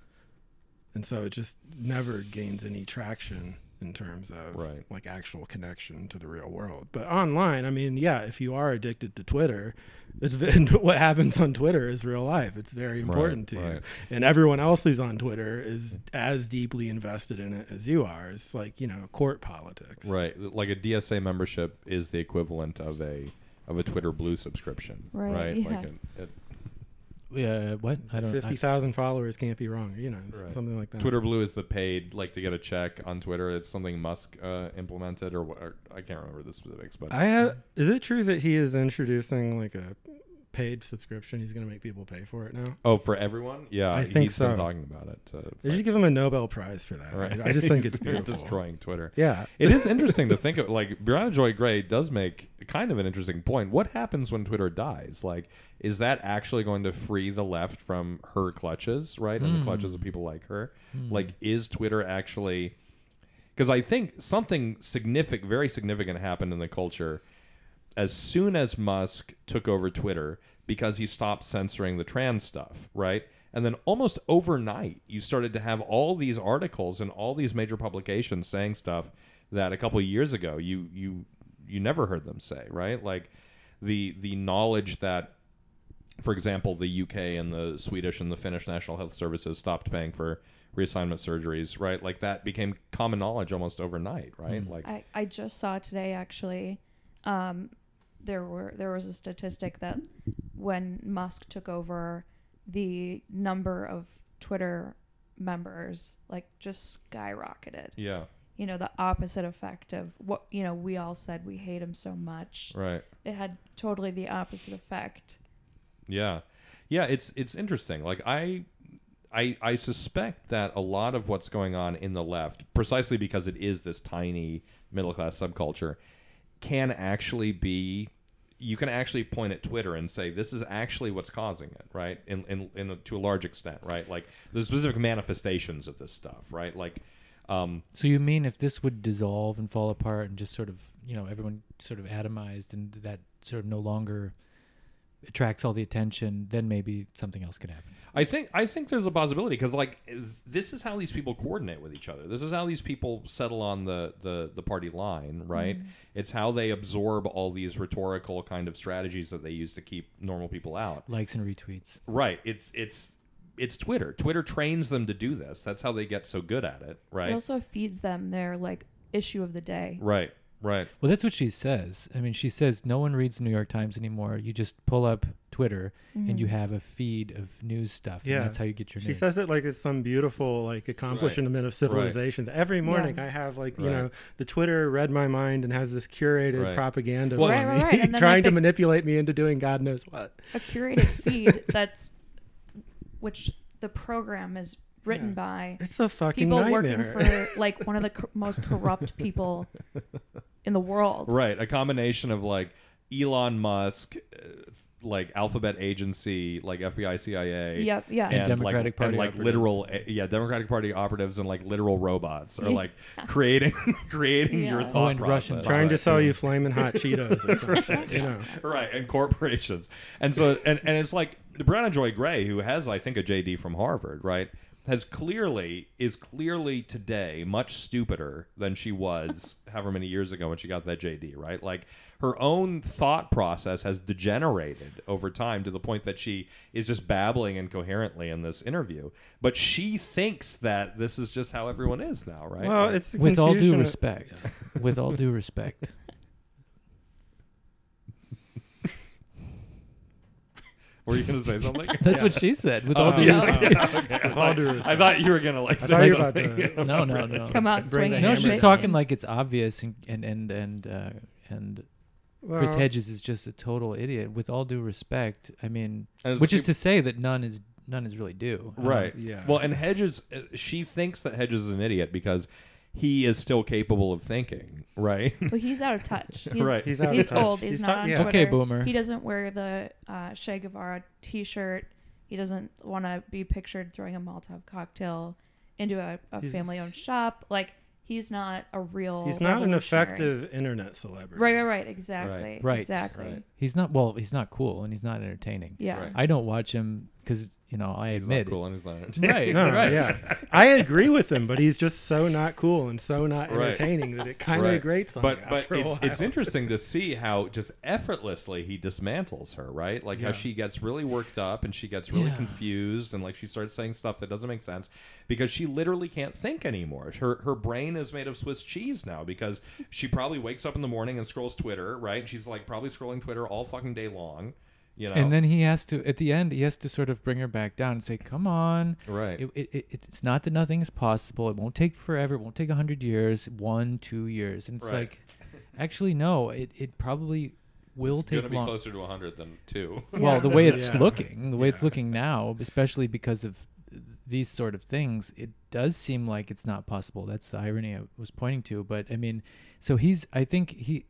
And so it just never gains any traction in terms of Right. like actual connection to the real world. But online, I mean, yeah, if you are addicted to Twitter, it's [LAUGHS] what happens on Twitter is real life. It's very important to you. And everyone else who's on Twitter is as deeply invested in it as you are. It's like, you know, court politics. right, like a DSA membership is the equivalent of a of a Twitter Blue subscription, Right, right? yeah. Like a, a uh, what I don't. 50,000 followers can't be wrong, you know, Right. something like that. Twitter Blue is the paid, like to get a check on Twitter. It's something Musk uh, implemented, or, wha- or I can't remember the specifics, but I have, is it true that he is introducing like a paid subscription? He's going to make people pay for it now. oh, for everyone, yeah, I think he's been so. talking about it. They should give him a Nobel Prize for that. right. I just think [LAUGHS] it's beautiful. destroying Twitter. Yeah. It is interesting to think of. Like Briahna Joy Gray does make kind of an interesting point. What happens when Twitter dies? Like, is that actually going to free the left from her clutches, right, and the Hmm. clutches of people like her? Hmm. Like, is Twitter actually? Because I think something significant, very significant, happened in the culture as soon as Musk took over Twitter because he stopped censoring the trans stuff, right? And then almost overnight, you started to have all these articles and all these major publications saying stuff that a couple of years ago you you you never heard them say, right? Like the the knowledge that for example, the UK and the Swedish and the Finnish national health services stopped paying for reassignment surgeries, right? Like that became common knowledge almost overnight, right? Mm. Like I, I just saw today actually um, there were there was a statistic that when Musk took over the number of Twitter members like just skyrocketed. yeah, You know, the opposite effect of what you know, we all said we hate him so much. right. It had totally the opposite effect. Yeah, yeah. It's it's interesting. Like I, I, I suspect that a lot of what's going on in the left, precisely because it is this tiny middle class subculture, can actually be. You can actually point at Twitter and say this is actually what's causing it, right? In in, in a, to a large extent, right? Like the specific manifestations of this stuff, right? Like, um, So you mean if this would dissolve and fall apart and just sort of, you know, everyone sort of atomized and that sort of no longer attracts all the attention, then maybe something else could happen. I think I think there's a possibility because like this is how these people coordinate with each other. This is how these people settle on the the, the party line, right? Mm-hmm. It's how they absorb all these rhetorical kind of strategies that they use to keep normal people out. Likes and retweets. Right. It's it's it's Twitter. Twitter trains them to do this. That's how they get so good at it, right? It also feeds them their like issue of the day. Right. Right. Well, that's what she says. I mean, she says no one reads the New York Times anymore. You just pull up Twitter and you mm-hmm. have a feed of news stuff. Yeah. And that's how you get your She news. She says it like it's some beautiful like accomplishment of civilization. Every morning I have like you Right. know the Twitter read my mind and has this curated Right. propaganda Well- Right, me, right, right. [LAUGHS] Trying like, to manipulate me into doing God knows what. a curated [LAUGHS] feed that's which the program is written Yeah. by It's a fucking people nightmare. working for like one of the [LAUGHS] co- most corrupt people in the world. Right. A combination of like Elon Musk, uh, like Alphabet Agency, like FBI, CIA. Yep. Yeah. And Democratic like, Party and like operatives. literal, uh, yeah, Democratic Party operatives and like literal robots are like creating, [LAUGHS] creating your Yeah. thought Oh, and process. Russians trying to sell you flaming hot [LAUGHS] Cheetos or some shit, you know. right, and corporations, and so and and it's like Briahna Joy Gray, who has I think a JD from Harvard, right, has clearly is clearly today much stupider than she was [LAUGHS] however many years ago when she got that JD, right? Like her own thought process has degenerated over time to the point that she is just babbling incoherently in this interview. But she thinks that this is just how everyone is now, right? Well, Like- it's the with all due respect. [LAUGHS] with all due respect. Were you going to say something? [LAUGHS] That's what she said. With all Oh, due yeah. respect. [LAUGHS] Okay, I With all due thought- I thought you were gonna like I say thought you were about something. No, no, no. Come out swinging. No, she's talking like it's obvious, and and and and uh, and Chris Hedges is just a total idiot. With all due respect, I mean, which is to say that none is none is really due. Um, Right. Yeah. Well, and Hedges, uh, she thinks that Hedges is an idiot because he is still capable of thinking, right? [LAUGHS] Well, he's out of touch. [LAUGHS] He's, Right. He's out of he's touch. old. He's, He's not ta- on yeah. Twitter. Okay, boomer. He doesn't wear the uh, Che Guevara T-shirt. He doesn't want to be pictured throwing a Molotov cocktail into a, a family-owned shop. Like he's not a real. he's not an effective internet celebrity. Right, right, right. Exactly. Right. Exactly. Right. He's not well. He's not cool, and he's not entertaining. Yeah. Right. I don't watch him because you know I He's admit not cool and he's not. Right. No, right. yeah. I agree with him, but he's just so not cool and so not Right. entertaining that it kind of Right. grates on But you but after a it's while. it's interesting to see how just effortlessly he dismantles her, right? Like how she gets really worked up and she gets really Yeah. confused and like she starts saying stuff that doesn't make sense because she literally can't think anymore. Her her brain is made of Swiss cheese now because she probably wakes up in the morning and scrolls Twitter, right? She's like probably scrolling Twitter all fucking day long, you know. And then he has to at the end he has to sort of bring her back down and say, "Come on, right. it, it, it, it's not that nothing is possible. It won't take forever. It won't take a hundred years. One, two years." And it's Right. like, actually, no. It it probably will it's take gonna be long. closer to 100 than 2. Well, the way it's Yeah. looking, the way it's looking now, especially because of these sort of things, it does seem like it's not possible. That's the irony I was pointing to. But I mean, so he's, I think he,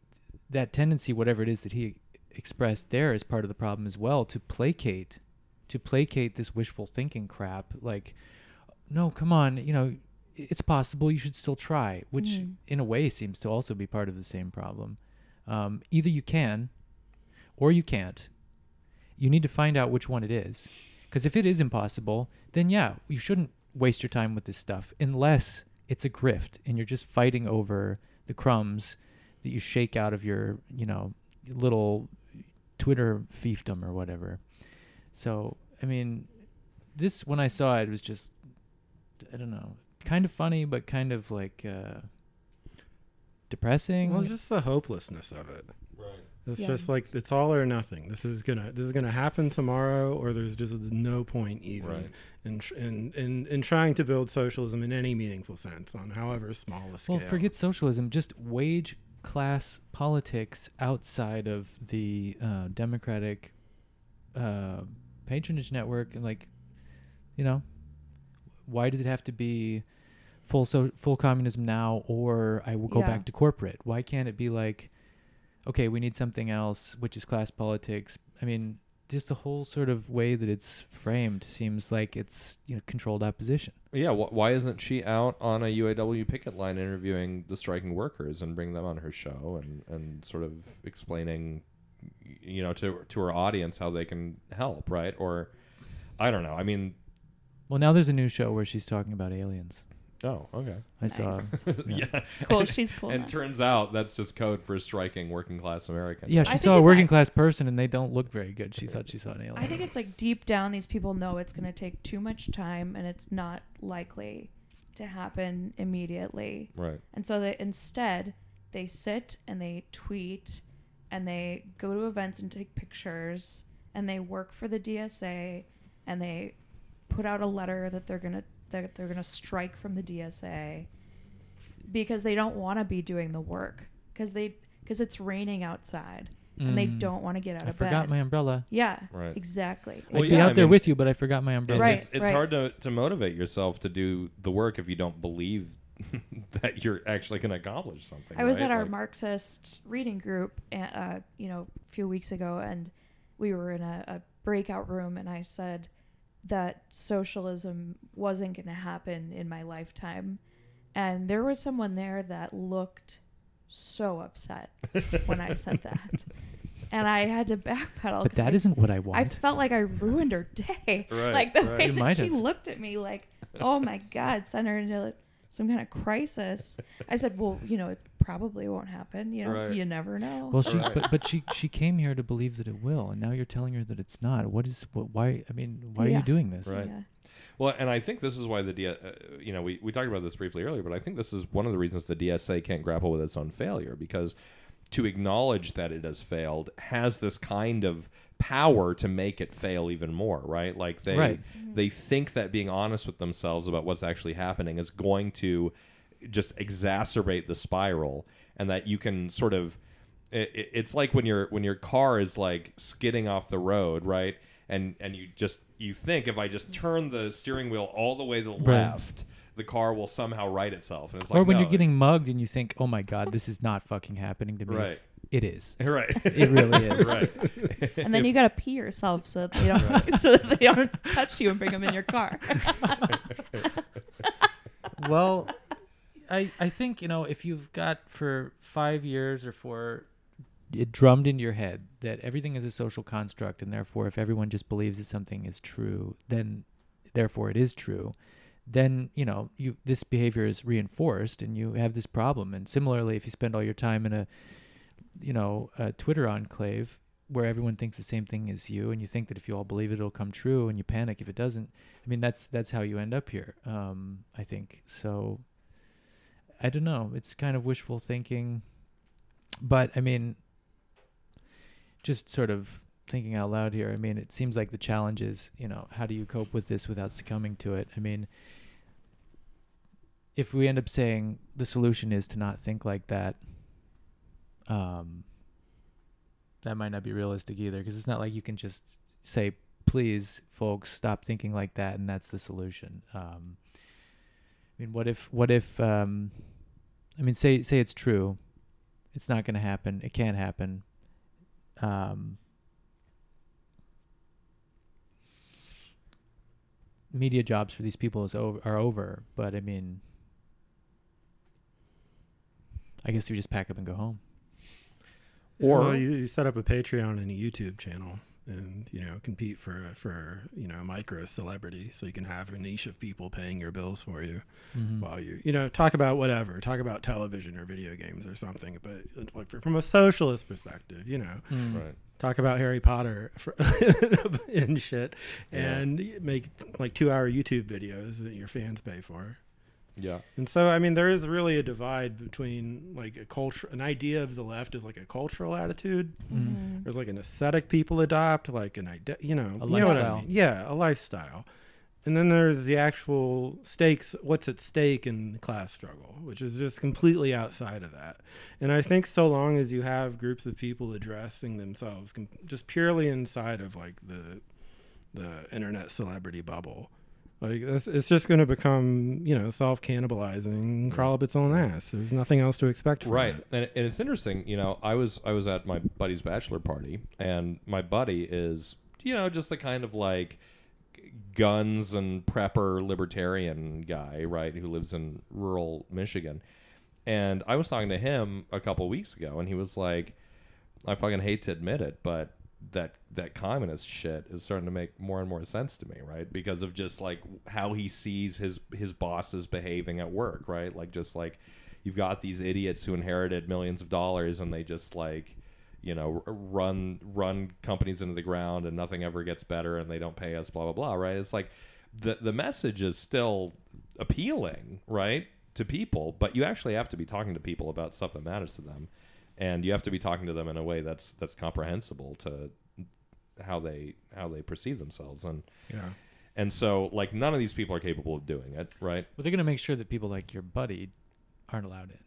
that tendency, whatever it is that he expressed there, is part of the problem as well to placate, to placate this wishful thinking crap. Like, no, come on, you know, it's possible. You should still try, which Mhm. in a way seems to also be part of the same problem. Um, either you can, or you can't you need to find out which one it is. Because if it is impossible, then yeah, you shouldn't waste your time with this stuff unless it's a grift and you're just fighting over the crumbs that you shake out of your, you know, little Twitter fiefdom or whatever. So I mean, this when I saw it, it was just I don't know, kind of funny, but kind of like uh, depressing. Well, it's just the hopelessness of it. Right. It's Yeah. just like it's all or nothing. This is gonna this is gonna happen tomorrow, or there's just no point even Right. in, tr- in in in trying to build socialism in any meaningful sense on however small a scale. Well, forget socialism. Just wage class politics outside of the uh, democratic uh, patronage network, and like, you know, why does it have to be full so full communism now, or I will go Yeah. back to corporate? Why can't it be like, okay, we need something else, which is class politics? I mean, just the whole sort of way that it's framed seems like it's you know controlled opposition. Yeah, wh- why isn't she out on a UAW picket line interviewing the striking workers and bring them on her show and, and sort of explaining, you know, to to her audience how they can help, right? Or, I don't know. I mean, Well, now there's a new show where she's talking about aliens. Oh, okay, I saw. Nice. [LAUGHS] yeah. Cool. She's cool. And now. turns out that's just code for striking working class Americans. Yeah, I she think saw a it's working act- class person and they don't look very good. She thought she saw an alien. I think it's like deep down, these people know it's going to take too much time and it's not likely to happen immediately. Right. And so they instead they sit and they tweet and they go to events and take pictures and they work for the DSA and they put out a letter that they're gonna that they're gonna strike from the DSA because they don't want to be doing the work because they because it's raining outside and they Mm. don't want to get out I of bed. I forgot my umbrella. yeah, Right. exactly. I'd Well, be out I there mean- with you, but I forgot my And umbrella. Right. It's, it's hard to, to motivate yourself to do the work if you don't believe [LAUGHS] that you're actually going to accomplish something. I was right? at our Like- Marxist reading group, uh, uh, you know, a few weeks ago, and we were in a, a breakout room, and I said that socialism wasn't going to happen in my lifetime, and there was someone there that looked so upset when I said [LAUGHS] that, and I had to backpedal. but 'cause that I, isn't what I wanted. I felt like I ruined her day. [LAUGHS] Right, like the right. way You that might she have. looked at me, like, oh my god, send her into some kind of crisis. I said, well, you know, it probably won't happen. You know, Right. you never know. well, she Right. but but she she came here to believe that it will, and now you're telling her that it's not. What is what? Why? I mean, why are you doing this? Right. Yeah. Well, and I think this is why the D- uh, you know we, we talked about this briefly earlier, but I think this is one of the reasons the DSA can't grapple with its own failure because to acknowledge that it has failed has this kind of power to make it fail even more, right? Like they Right. they think that being honest with themselves about what's actually happening is going to just exacerbate the spiral, and that you can sort of it, it- it's like when your when your car is like skidding off the road, right? And and you just you think if I just turn the steering wheel all the way to the Right. left, the car will somehow right itself. And it's like or when no, you're getting mugged and you think, "Oh my God, this is not fucking happening to me." right, It is. [LAUGHS] right, It really is. [LAUGHS] right. And then you got to pee yourself so that they don't [LAUGHS] so that they don't touch you and bring them in your car. well, I I think you know if you've got for five years or for it drummed into your head that everything is a social construct, and therefore, if everyone just believes that something is true, then therefore it is true. Then you know you this behavior is reinforced, and you have this problem. And similarly, if you spend all your time in a you know a Twitter enclave where everyone thinks the same thing as you, and you think that if you all believe it, it'll come true, and you panic if it doesn't. I mean, that's that's how you end up here. Um, I think so. I don't know. It's kind of wishful thinking, but I mean, just sort of thinking out loud here. I mean, it seems like the challenge is, you know, how do you cope with this without succumbing to it? I mean, if we end up saying the solution is to not think like that, um, that might not be realistic either, because it's not like you can just say, "Please, folks, stop thinking like that," and that's the solution. Um, I mean, what if, what if, um, I mean, say, say it's true, it's not going to happen, it can't happen. Um, media jobs for these people is over, are over, but I mean, I guess you just pack up and go home. Or- well, you, you set up a Patreon and a YouTube channel, and you know compete for for you know micro celebrity, so you can have a niche of people paying your bills for you Mm-hmm. while you you know talk about whatever, talk about television or video games or something. But like from a socialist perspective, you know, Mm. Right. talk about Harry Potter for, [LAUGHS] and shit, Yeah. and make like two-hour YouTube videos that your fans pay for. Yeah. And so, I mean, there is really a divide between like a culture, an idea of the left is like a cultural attitude. Mhm. There's like an aesthetic people adopt, like an idea, you know, A you know what I lifestyle. mean? Yeah, a lifestyle. And then there's the actual stakes, what's at stake in class struggle, which is just completely outside of that. And I think so long as you have groups of people addressing themselves com- just purely inside of like the the internet celebrity bubble, like it's, it's just going to become you know self cannibalizing, crawl up its own ass. There's nothing else to expect from right it. and, and it's interesting you know i was i was at my buddy's bachelor party and my buddy is you know just the kind of like guns and prepper libertarian guy right who lives in rural michigan and i was talking to him a couple weeks ago and he was like i fucking hate to admit it but that that communist shit is starting to make more and more sense to me right? Because of just like how he sees his his bosses behaving at work right? Like just like you've got these idiots who inherited millions of dollars and they just like you know run run companies into the ground and nothing ever gets better and they don't pay us blah blah blah right? It's like the the message is still appealing right to people but you actually have to be talking to people about stuff that matters to them and you have to be talking to them in a way that's that's comprehensible to how they how they perceive themselves and Yeah. and so like none of these people are capable of doing it right Well, they're going to make sure that people like your buddy aren't allowed in.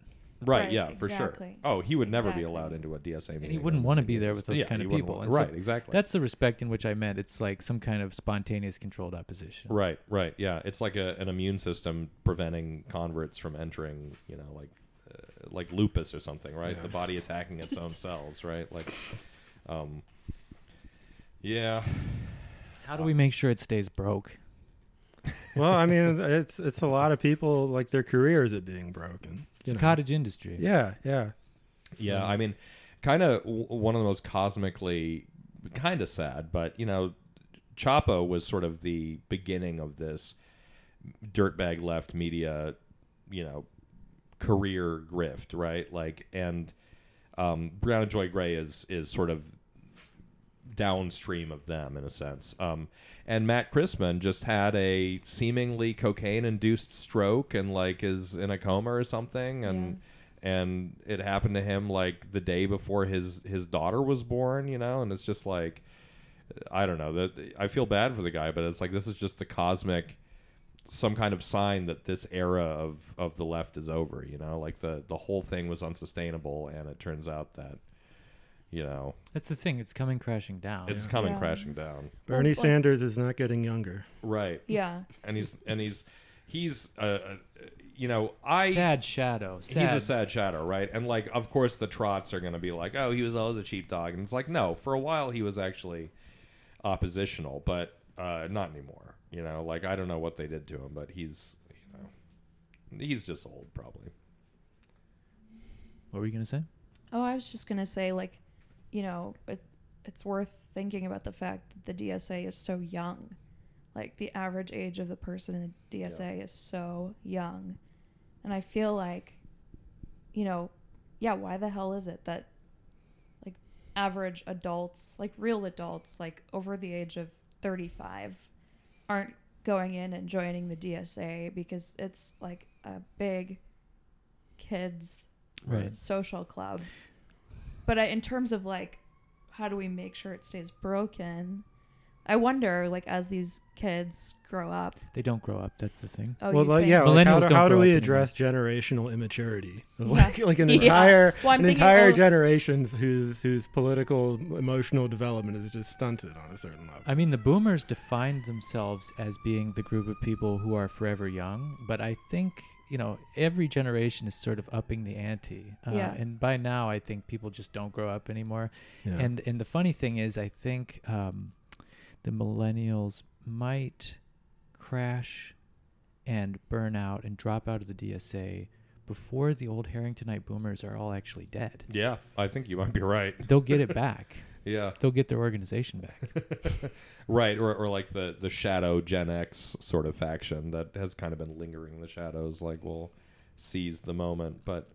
right, Right, yeah for sure oh he would never be allowed into a dsa meeting And he wouldn't want to be there with those Yeah, kind of people. want- And so right exactly That's the respect in which I meant. It's like some kind of spontaneous controlled opposition. Right, right, yeah. It's like a, an immune system preventing converts from entering, you know, like uh, like lupus or something, right? Yeah. The body attacking its own [LAUGHS] cells, right? Like, um, yeah, How do we make sure it stays broke? well, I mean, [LAUGHS] it's it's a lot of people like their careers at being broken. It's a know. cottage industry. Yeah, yeah. yeah. I mean, kind of w- one of the most cosmically, kind of sad, but you know, Chapo was sort of the beginning of this dirtbag left media, you know, career grift, right? Like, and um, Briahna Joy Gray is is sort of downstream of them in a sense. Um, and Matt Christman just had a seemingly cocaine-induced stroke and like is in a coma or something, and and it happened to him like the day before his his daughter was born, you know, and it's just like. I don't know that I feel bad for the guy, but it's like this is just the cosmic, some kind of sign that this era of of the left is over. You know, like the the whole thing was unsustainable, and it turns out that, you know, That's the thing. It's coming crashing down. it's coming Yeah. crashing down. Bernie like- Sanders is not getting younger. Right. Yeah. And he's and he's he's uh, uh you know I sad shadow. Sad. He's a sad shadow, right? And like, of course, the trots are going to be like, "Oh, he was always a sheepdog," and it's like, no, for a while he was actually oppositional, but uh, not anymore. You know, like I don't know what they did to him, but he's, you know, he's just old, probably. What were you gonna say? Oh, I was just gonna say, like, you know, it, it's worth thinking about the fact that the DSA is so young. Like the average age of the person in the DSA is so young, and I feel like, you know, yeah, why the hell is it that, like, average adults, like real adults, like over the age of thirty-five, aren't going in and joining the DSA because it's like a big kids Right. social club. But I, in terms of like, how do we make sure it stays broken? I wonder, like, as these kids grow up. They don't grow up. That's the thing. Oh, well, like, yeah. Like how Millennials do, don't how do we up address generational immaturity? Yeah. [LAUGHS] Like, like an [LAUGHS] Yeah. entire Well, an thinking entire old- generations whose whose political emotional development is just stunted on a certain level. I mean, the boomers defined themselves as being the group of people who are forever young, but I think you know every generation is sort of upping the ante. Uh, Yeah. And by now, I think people just don't grow up anymore. Yeah. And and the funny thing is, I think um, the millennials might crash and burn out and drop out of the DSA before the old Harringtonite boomers are all actually dead. Yeah, I think you might be right. They'll get it back. [LAUGHS] Yeah, They'll get their organization back. [LAUGHS] right. Or, or like the the shadow Gen X sort of faction that has kind of been lingering in the shadows. Like, will seize the moment, but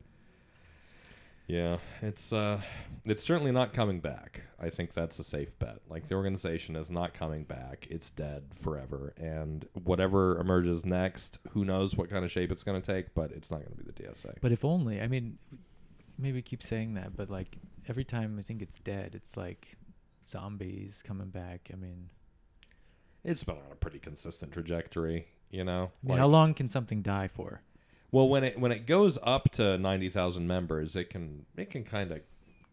Yeah, it's uh, it's certainly not coming back. I think that's a safe bet. Like the organization is not coming back; it's dead forever. And whatever emerges next, who knows what kind of shape it's going to take? But it's not going to be the DSA. But if only, I mean, maybe keep saying that, but like every time I think it's dead, it's like zombies coming back. I mean, it's been on a pretty consistent trajectory. You know, I mean how long can something die for? Well, when it when it goes up to ninety thousand members, it can it can kind of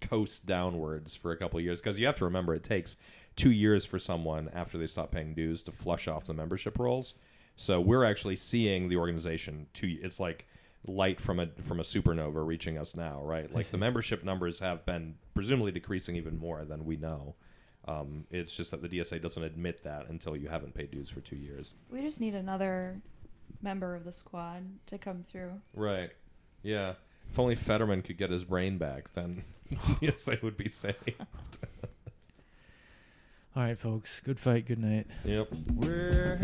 coast downwards for a couple of years because you have to remember it takes two years for someone after they stop paying dues to flush off the membership rolls. So we're actually seeing the organization two. It's like light from a from a supernova reaching us now, right? Like the membership numbers have been presumably decreasing even more than we know. Um, it's just that the DSA doesn't admit that until you haven't paid dues for two years. We just need another member of the squad to come through. Right. Yeah. If only Fetterman could get his brain back, then [LAUGHS] yes, I would be saved. [LAUGHS] All right, folks. Good fight. Good night. Yep. Well,